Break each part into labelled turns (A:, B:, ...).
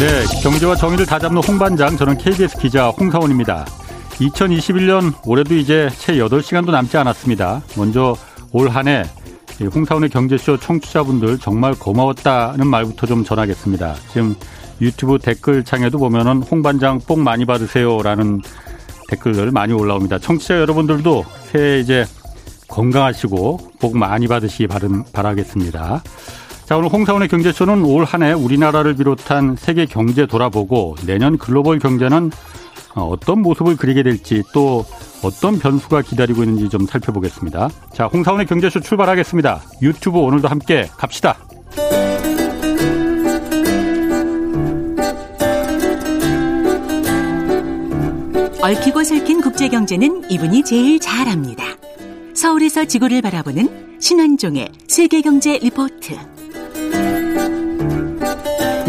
A: 네, 경제와 정의를 다잡는 홍반장 저는 KBS 기자 홍사원입니다. 2021년 올해도 이제 채 8시간도 남지 않았습니다. 먼저 올 한 해 홍사원의 경제쇼 청취자분들 정말 고마웠다는 말부터 좀 전하겠습니다. 지금 유튜브 댓글창에도 보면은 홍반장 복 많이 받으세요라는 댓글들 많이 올라옵니다. 청취자 여러분들도 새해 이제 건강하시고 복 많이 받으시기 바라겠습니다. 자, 오늘 홍사원의 경제쇼는 올 한 해 우리나라를 비롯한 세계 경제 돌아보고 내년 글로벌 경제는 어떤 모습을 그리게 될지 또 어떤 변수가 기다리고 있는지 좀 살펴보겠습니다. 자, 홍사원의 경제쇼 출발하겠습니다. 유튜브 오늘도 함께 갑시다.
B: 얽히고 설킨 국제 경제는 이분이 제일 잘합니다. 서울에서 지구를 바라보는 신환종의 세계 경제 리포트.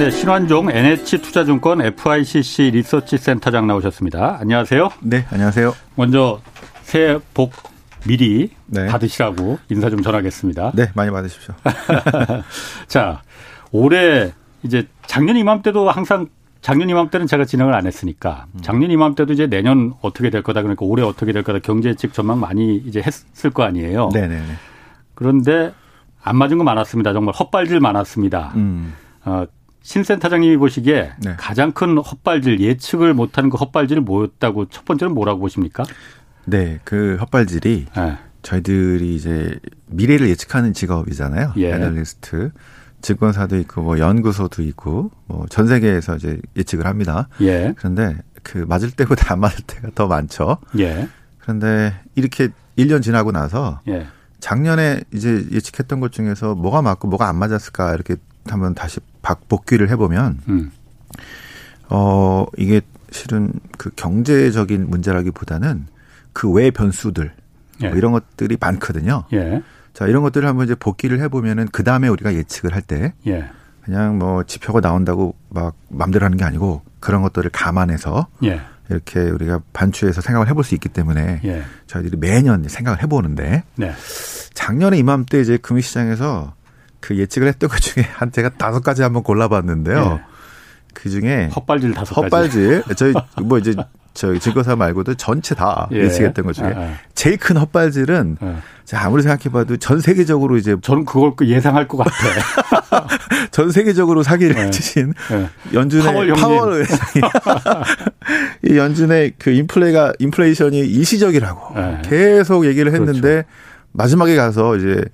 A: 네, 신환종 NH투자증권 FICC 리서치 센터장 나오셨습니다. 안녕하세요.
C: 네, 안녕하세요.
A: 먼저 새해 복 미리 네. 받으시라고 인사 좀 전하겠습니다.
C: 네, 많이 받으십시오.
A: 자, 올해 이제 작년 이맘때도 항상 작년 이맘때는 제가 진행을 안 했으니까 작년 이맘때도 이제 내년 어떻게 될 거다 그러니까 올해 어떻게 될 거다 경제 예측 전망 많이 이제 했을 거 아니에요.
C: 네, 네.
A: 그런데 안 맞은 거 많았습니다. 정말 헛발질 많았습니다. 음. 어, 신 센터장님이 보시기에 네. 가장 큰 헛발질 예측을 못하는 그 헛발질을 뭐였다고 첫 번째는 뭐라고 보십니까?
C: 네, 그 헛발질이 네. 저희들이 이제 미래를 예측하는 직업이잖아요. 예. 애널리스트. 증권사도 있고 뭐 연구소도 있고 뭐 전 세계에서 이제 예측을 합니다. 예. 그런데 그 맞을 때보다 안 맞을 때가 더 많죠. 예. 그런데 이렇게 1년 지나고 나서 예. 작년에 이제 예측했던 것 중에서 뭐가 맞고 뭐가 안 맞았을까 이렇게 한번 다시 복귀를 해보면 음. 어 이게 실은 그 경제적인 문제라기보다는 그 외 변수들 예. 뭐 이런 것들이 많거든요. 예. 자 이런 것들을 한번 이제 복귀를 해보면은 그 다음에 우리가 예측을 할때 예. 그냥 뭐 지표가 나온다고 막 맘대로 하는 게 아니고 그런 것들을 감안해서 예. 이렇게 우리가 반추해서 생각을 해볼 수 있기 때문에 예. 저희들이 매년 생각을 해보는데 네. 작년에 이맘때 이제 금융시장에서 그 예측을 했던 것 중에 한 제가 다섯 가지 한번 골라봤는데요. 네. 그 중에
A: 헛발질 다섯
C: 가지. 헛발질. 저희 뭐 이제 저희 증거사 말고도 전체 다 예. 측했던 것 중에 아, 아. 제일 큰 헛발질은 예. 제가 아무리 생각해봐도 전 세계적으로 이제
A: 저는 그걸 예상할 것 같아.
C: 전 세계적으로 사기를 예. 치신 예. 연준의 파월 의장이 이 연준의 그 인플레가 인플레이션이 일시적이라고 예. 계속 얘기를 했는데 그렇죠. 마지막에 가서 이제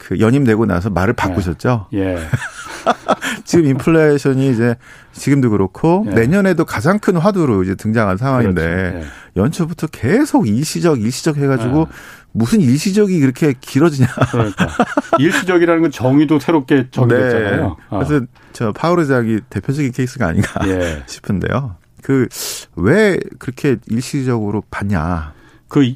C: 그 연임되고 나서 말을 바꾸셨죠. 예. 예. 지금 인플레이션이 이제 지금도 그렇고 예. 내년에도 가장 큰 화두로 이제 등장한 상황인데 그렇죠. 예. 연초부터 계속 일시적 일시적 해가지고 예. 무슨 일시적이 그렇게 길어지냐.
A: 그러니까 일시적이라는 건 정의도 새롭게 정의됐잖아요. 네.
C: 어. 그래서 저 파월 의장이 대표적인 케이스가 아닌가 예. 싶은데요. 그 왜 그렇게 일시적으로 봤냐.
A: 그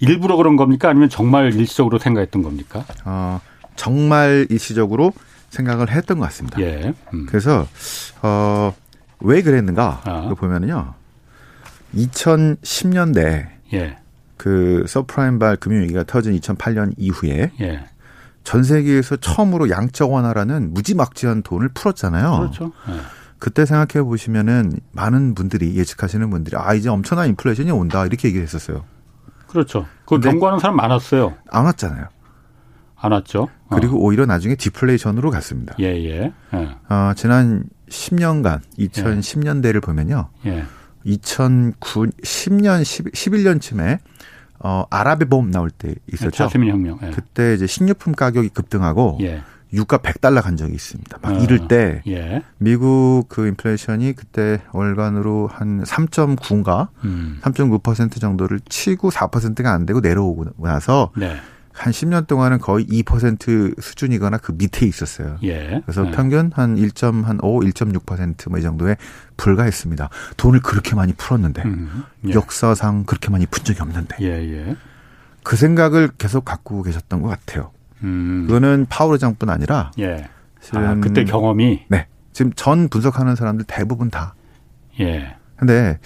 A: 일부러 그런 겁니까? 아니면 정말 일시적으로 생각했던 겁니까?
C: 어, 정말 일시적으로 생각을 했던 것 같습니다. 예. 음. 그래서 어, 왜 그랬는가? 아. 보면은요. 2010년대 예. 그 서브프라임발 금융위기가 터진 2008년 이후에 예. 전 세계에서 처음으로 양적 완화라는 무지막지한 돈을 풀었잖아요.
A: 그렇죠. 예.
C: 그때 생각해 보시면은 많은 분들이 예측하시는 분들이 아 이제 엄청난 인플레이션이 온다 이렇게 얘기했었어요.
A: 그렇죠. 그 경고하는 사람 많았어요.
C: 안 왔잖아요.
A: 안 왔죠.
C: 어. 그리고 어. 오히려 나중에 디플레이션으로 갔습니다.
A: 예, 예. 예.
C: 어, 지난 10년간 2010년대를 예. 보면요. 예. 2009, 10년, 10, 11년쯤에 어, 아랍의 봄 나올 때 있었죠.
A: 자스민 혁명.
C: 예. 그때 이제 식료품 가격이 급등하고 예. 유가 100달러 간 적이 있습니다. 막 어, 이럴 때 예. 미국 그 인플레이션이 그때 월간으로 한 3.9인가 음. 3.9% 정도를 치고 4%가 안 되고 내려오고 나서 네. 한 10년 동안은 거의 2% 수준이거나 그 밑에 있었어요. 예. 그래서 네. 평균 한 1.5, 1.6%뭐 이 정도에 불과했습니다. 돈을 그렇게 많이 풀었는데 음. 예. 역사상 그렇게 많이 푼 적이 없는데 예, 예. 그 생각을 계속 갖고 계셨던 것 같아요. 음. 그거는 파월 의장뿐 아니라
A: 예. 아, 그때 경험이
C: 네 지금 전 분석하는 사람들 대부분 다. 예. 근데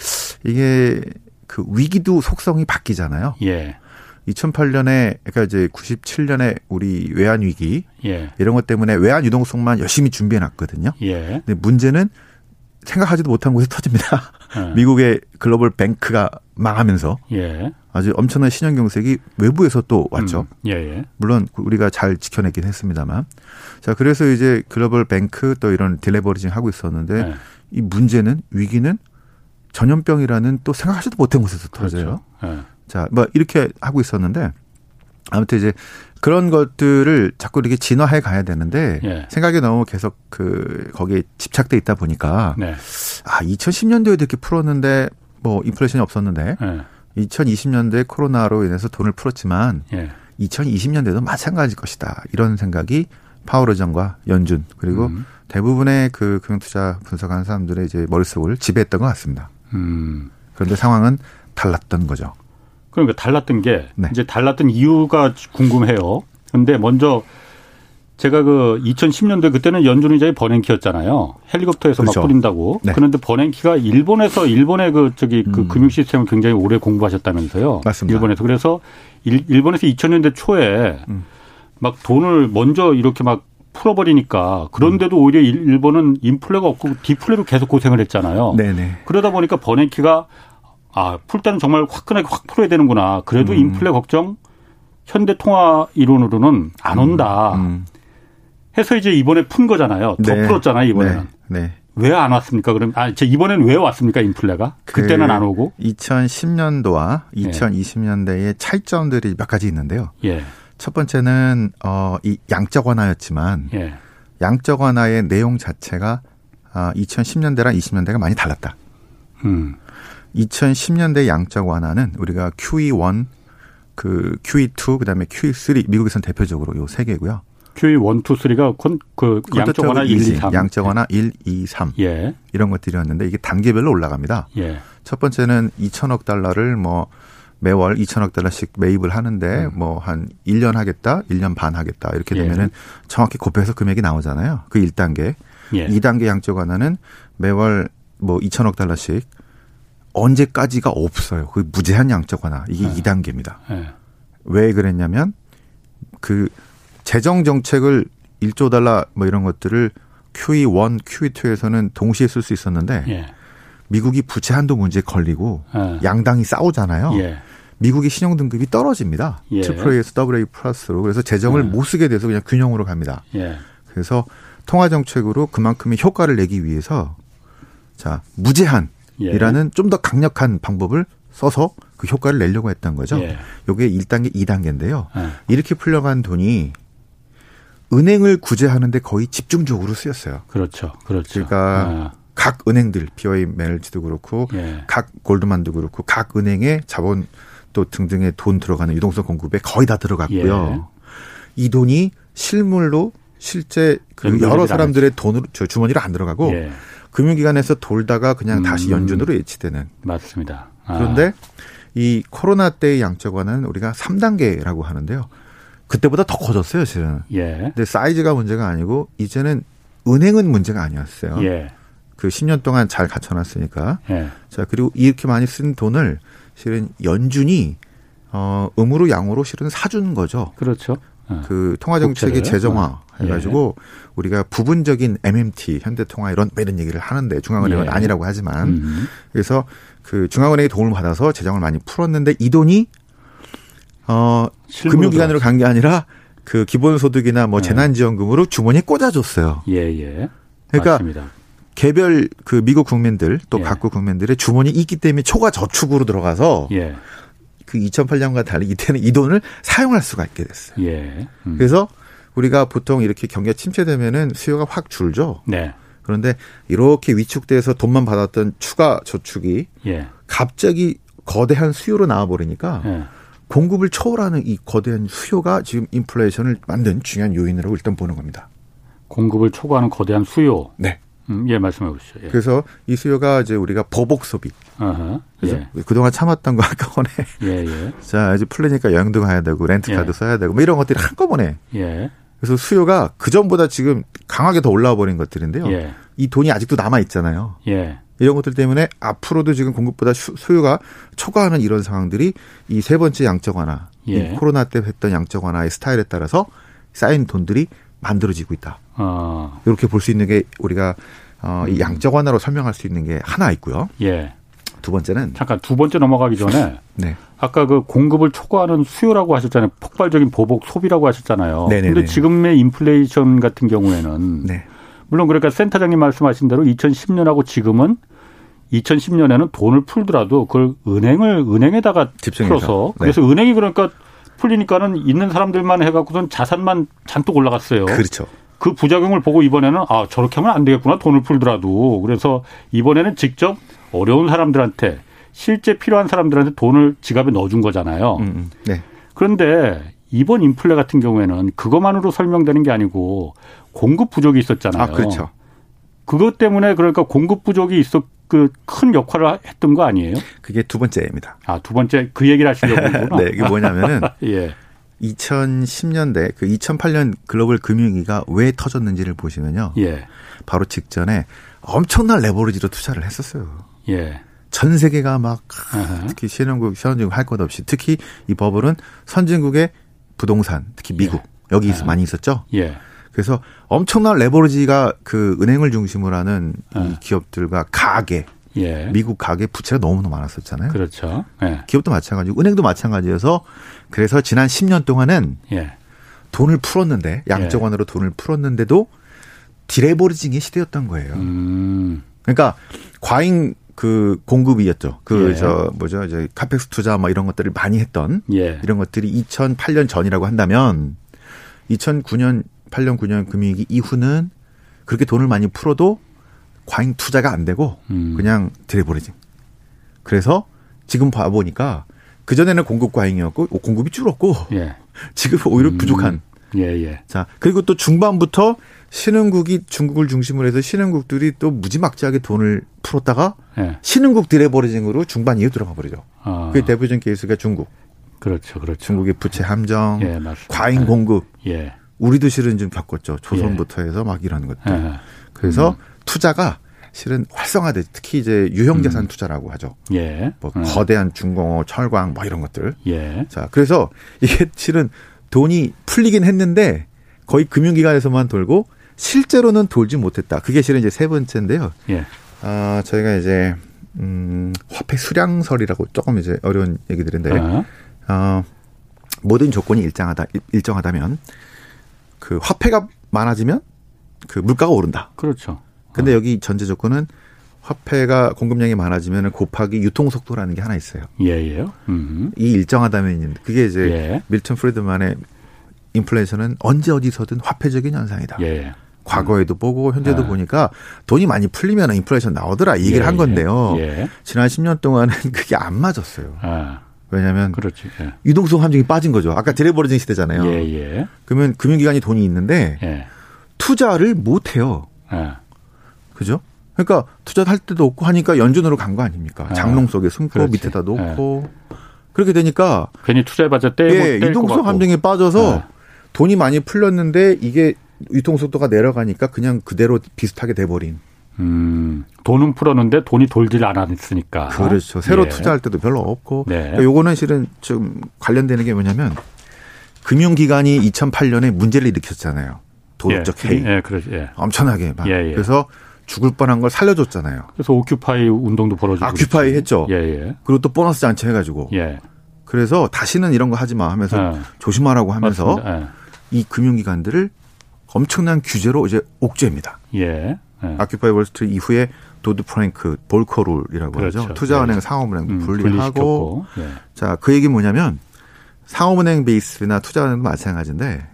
C: 이게 그 위기도 속성이 바뀌잖아요. 예. 2008년에 그러니까 이제 97년에 우리 외환 위기 예. 이런 것 때문에 외환 유동성만 열심히 준비해 놨거든요. 예. 근데 문제는 생각하지도 못한 곳에 터집니다. 네. 미국의 글로벌 뱅크가 망하면서 예. 아주 엄청난 신용 경색이 외부에서 또 왔죠. 음. 예, 예. 물론 우리가 잘 지켜냈긴 했습니다만. 자, 그래서 이제 글로벌 뱅크 또 이런 딜레버리징 하고 있었는데 네. 이 문제는 위기는 전염병이라는 또 생각하지도 못한 곳에서 그렇죠. 터져요. 네. 자, 뭐 이렇게 하고 있었는데 아무튼 이제 그런 것들을 자꾸 이렇게 진화해 가야 되는데 예. 생각이 너무 계속 그 거기에 집착돼 있다 보니까 네. 아 2010년도에도 이렇게 풀었는데 뭐 인플레이션이 없었는데 예. 2020년도에 코로나로 인해서 돈을 풀었지만 예. 2020년대도 마찬가지일 것이다 이런 생각이 파월 의장과 연준 그리고 음. 대부분의 그 금융투자 분석하는 사람들의 이제 머릿속을 지배했던 것 같습니다. 음. 그런데 상황은 달랐던 거죠.
A: 그러니까 달랐던 게 네. 이제 달랐던 이유가 궁금해요. 근데 먼저 제가 그 2010년도에 그때는 연준의자의 버냉키였잖아요. 헬리콥터에서 그렇죠. 막 뿌린다고. 네. 그런데 버냉키가 일본에서 일본의 그 저기 그 음. 금융 시스템을 굉장히 오래 공부하셨다면서요.
C: 맞습니다.
A: 일본에서 그래서 일, 일본에서 2000년대 초에 음. 막 돈을 먼저 이렇게 막 풀어버리니까 그런데도 음. 오히려 일본은 인플레가 없고 디플레로 계속 고생을 했잖아요. 네네. 그러다 보니까 버냉키가 아, 풀 때는 정말 화끈하게 확 풀어야 되는구나. 그래도 음. 인플레 걱정 현대 통화 이론으로는 안 온다. 음. 음. 해서 이제 이번에 푼 거잖아요. 더 네. 풀었잖아요, 이번에는. 네. 네. 왜안 왔습니까? 그럼 아, 제 이번에는 왜 왔습니까? 인플레가? 그 그때는 안 오고.
C: 2010년도와 2020년대의 차이점들이 몇 가지 있는데요. 예. 첫 번째는 어이 양적 완화였지만 예. 양적 완화의 내용 자체가 아 2010년대랑 20년대가 많이 달랐다. 음. 2010년대 양적 완화는 우리가 QE1, 그 QE2, 그다음에 QE3 미국에서는 대표적으로 요 세 개고요.
A: QE1, 2, 3가 그, 그 양적 완화 1, 2, 3.
C: 양적 완화 1, 2, 3. 예. 이런 것들이었는데 이게 단계별로 올라갑니다. 예. 첫 번째는 2천억 달러를 뭐 매월 2천억 달러씩 매입을 하는데 음. 뭐한 1년 하겠다, 1년 반 하겠다. 이렇게 예. 되면은 예. 정확히 곱해서 금액이 나오잖아요. 그 1단계. 예. 2단계 양적 완화는 매월 뭐 2천억 달러씩 언제까지가 없어요. 그 무제한 양적 완화. 이게 네. 2단계입니다. 네. 왜 그랬냐면 그 재정 정책을 1조 달러 뭐 이런 것들을 QE1, QE2에서는 동시에 쓸 수 있었는데 예. 미국이 부채 한도 문제에 걸리고 예. 양당이 싸우잖아요. 예. 미국의 신용 등급이 떨어집니다. 예. 트플레이에서 AA 플러스로 그래서 재정을 예. 못 쓰게 돼서 그냥 균형으로 갑니다. 예. 그래서 통화 정책으로 그만큼의 효과를 내기 위해서 자 무제한 예. 이라는 좀 더 강력한 방법을 써서 그 효과를 내려고 했던 거죠. 예. 요게 1단계, 2단계인데요. 예. 이렇게 풀려간 돈이 은행을 구제하는데 거의 집중적으로 쓰였어요.
A: 그렇죠. 그렇죠.
C: 그러니까 아. 각 은행들, BOA 메일즈도 그렇고 예. 각 골드만도 그렇고 각 은행의 자본 또 등등의 돈 들어가는 유동성 공급에 거의 다 들어갔고요. 예. 이 돈이 실물로 실제 그 여러 사람들의 돈으로 주머니로 안 들어가고 예. 금융기관에서 돌다가 그냥 음. 다시 연준으로 예치되는.
A: 맞습니다.
C: 아. 그런데 이 코로나 때의 양적완은 우리가 3단계라고 하는데요. 그때보다 더 커졌어요, 실은. 예. 근데 사이즈가 문제가 아니고 이제는 은행은 문제가 아니었어요. 예. 그 10년 동안 잘 갖춰놨으니까. 예. 자, 그리고 이렇게 많이 쓴 돈을 실은 연준이 어, 음으로 양으로 실은 사준 거죠.
A: 그렇죠.
C: 어. 그 통화 정책의 재정화 어. 해가지고 예. 우리가 부분적인 MMT 현대통화 이런 이런 얘기를 하는데 중앙은행은 예. 아니라고 하지만 음. 그래서 그 중앙은행의 도움을 받아서 재정을 많이 풀었는데 이 돈이 어 금융기관으로 간 게 아니라 그 기본소득이나 뭐 예. 재난지원금으로 주머니에 꽂아줬어요.
A: 예 예.
C: 그러니까 맞습니다. 개별 그 미국 국민들 또 예. 각국 국민들의 주머니 있기 때문에 초과 저축으로 들어가서 예. 그 2008년과 달리 이때는 이 돈을 사용할 수가 있게 됐어요. 예. 음. 그래서 우리가 보통 이렇게 경기가 침체되면은 수요가 확 줄죠. 네. 그런데 이렇게 위축돼서 돈만 받았던 추가 저축이 예. 갑자기 거대한 수요로 나와 버리니까 예. 공급을 초월하는 이 거대한 수요가 지금 인플레이션을 만든 중요한 요인으로 일단 보는 겁니다.
A: 공급을 초과하는 거대한 수요.
C: 네.
A: 음, 예, 말씀해 보시죠. 예.
C: 그래서 이 수요가 이제 우리가 보복 소비. 어허, 그래서 예. 그동안 참았던 거 한꺼번에. 예, 예. 자, 이제 풀리니까 여행도 가야 되고 렌트카도 예. 써야 되고 뭐 이런 것들이 한꺼번에. 예. 그래서 수요가 그 전보다 지금 강하게 더 올라와 버린 것들인데요. 예. 이 돈이 아직도 남아 있잖아요. 예. 이런 것들 때문에 앞으로도 지금 공급보다 수요가 초과하는 이런 상황들이 이 세 번째 양적 완화, 예. 이 코로나 때 했던 양적 완화의 스타일에 따라서 쌓인 돈들이 만들어지고 있다. 어. 이렇게 볼 수 있는 게 우리가 어, 이 음. 양적 완화로 설명할 수 있는 게 하나 있고요.
A: 예.
C: 두 번째는
A: 잠깐 두 번째 넘어가기 전에 네. 아까 그 공급을 초과하는 수요라고 하셨잖아요. 폭발적인 보복 소비라고 하셨잖아요. 네네네. 근데 지금의 인플레이션 같은 경우에는 네. 물론 그러니까 센터장님 말씀하신 대로 2010년하고 지금은 2010년에는 돈을 풀더라도 그걸 은행을 은행에다가 집중해서. 풀어서 네. 그래서 은행이 그러니까 풀리니까는 있는 사람들만 해갖고선 자산만 잔뜩 올라갔어요.
C: 그렇죠.
A: 그 부작용을 보고 이번에는 아 저렇게 하면 안 되겠구나 돈을 풀더라도 그래서 이번에는 직접 어려운 사람들한테 실제 필요한 사람들한테 돈을 지갑에 넣어준 거잖아요. 음, 음. 네. 그런데 이번 인플레 같은 경우에는 그것만으로 설명되는 게 아니고 공급 부족이 있었잖아요. 아,
C: 그렇죠.
A: 그것 때문에 그러니까 공급 부족이 있었 그큰 역할을 했던 거 아니에요?
C: 그게 두 번째입니다.
A: 아, 두 번째 그 얘기를 하시려고
C: 하구나. 네, 이게 뭐냐면은 예. 2010년대 그 2008년 글로벌 금융위기가 왜 터졌는지를 보시면요. 예. 바로 직전에 엄청난 레버리지로 투자를 했었어요. 예. 전 세계가 막 아하. 특히 신흥국, 신흥국 할 것 없이 특히 이 버블은 선진국의 부동산, 특히 미국 예. 여기 아하. 많이 있었죠. 예. 그래서 엄청난 레버리지가 그 은행을 중심으로 하는 이 아. 기업들과 가계, 예. 미국 가계 부채가 너무너무 많았었잖아요.
A: 그렇죠. 예.
C: 기업도 마찬가지고 은행도 마찬가지여서 그래서 지난 10년 동안은 예. 돈을 풀었는데 양적 예. 돈을 풀었는데도 디레버리징의 시대였던 거예요. 음. 그러니까 과잉 그 공급이었죠. 그저 예. 뭐죠? 이제 카펙스 투자 뭐 이런 것들을 많이 했던 예. 이런 것들이 2008년 전이라고 한다면 2009년 8년 9년 금융위기 이후는 그렇게 돈을 많이 풀어도 과잉 투자가 안 되고 음. 그냥 디레버리징. 그래서 지금 봐 보니까 그 전에는 공급 과잉이었고 공급이 줄었고 예. 지금 오히려 음. 부족한.
A: 예, 예.
C: 자 그리고 또 중반부터 신흥국이 중국을 중심으로 해서 신흥국들이 또 무지막지하게 돈을 풀었다가 예. 신흥국 deleveraging으로 중반 이후 들어가 버리죠. 아. 그 대표적인 케이스가 중국.
A: 그렇죠, 그렇죠.
C: 중국의 부채 함정, 예, 과잉 예. 공급. 예. 우리도 실은 좀 겪었죠. 조선부터 예. 해서 막 이런 것들. 예. 그래서 음. 투자가 실은 활성화돼 특히 이제 유형 자산 음. 투자라고 하죠. 예. 뭐 음. 거대한 중공업, 철광 뭐 이런 것들. 예. 자, 그래서 이게 실은 돈이 풀리긴 했는데 거의 금융기관에서만 돌고 실제로는 돌지 못했다. 그게 실은 이제 세 번째인데요. 예. 아, 저희가 이제 음, 화폐 수량설이라고 조금 이제 어려운 얘기들인데, 어. 어, 모든 조건이 일정하다 일정하다면 그 화폐가 많아지면 그 물가가 오른다.
A: 그렇죠.
C: 근데 어. 여기 전제 조건은 화폐가 공급량이 많아지면 곱하기 유통 속도라는 게 하나 있어요.
A: 예예요.
C: 이 일정하다면 그게 이제 예. 밀턴 프리드만의 인플레이션은 언제 어디서든 화폐적인 현상이다. 예. 과거에도 보고 현재도 아. 보니까 돈이 많이 풀리면 인플레이션 나오더라 이 얘기를 예, 한 건데요. 예. 지난 10년 동안은 그게 안 맞았어요. 아. 왜냐하면 그렇지. 예. 유동성 함정이 빠진 거죠. 아까 디레버리징 시대잖아요. 예, 예. 그러면 금융기관이 돈이 있는데 예. 투자를 못 해요. 그죠? 그러니까 투자할 때도 없고 하니까 연준으로 간 거 아닙니까? 장롱 속에 숨고 그렇지. 밑에다 놓고 그렇게 되니까
A: 괜히 투자해봤자 떼고 예,
C: 유동성 함정에 빠져서 돈이 많이 풀렸는데 이게 유통 속도가 내려가니까 그냥 그대로 비슷하게 돼버린.
A: 음, 돈은 풀었는데 돈이 돌질 않았으니까.
C: 그렇죠. 새로 예. 투자할 때도 별로 없고. 네. 그러니까 요거는 실은 좀 관련되는 게 뭐냐면 금융기관이 2008년에 문제를 일으켰잖아요. 도덕적 예. 해이. 예, 그렇 예. 엄청나게 막. 예, 예. 그래서 죽을 뻔한 걸 살려줬잖아요.
A: 그래서 오큐파이 운동도 벌어지고.
C: 오큐파이 했죠. 예, 예. 그리고 또 보너스 잔치 해가지고. 예. 그래서 다시는 이런 거 하지 마 하면서 예. 조심하라고 하면서 예. 이 금융기관들을 엄청난 규제로 이제 옥죄입니다. 예. 예. Occupy Wall Street 이후에 Dodd-Frank Volcker rule이라고 그렇죠. 하죠. 투자은행, 예. 상업은행 음, 분리하고 예. 자, 그 얘기 뭐냐면 상업은행 베이스나 투자은행도 마찬가지인데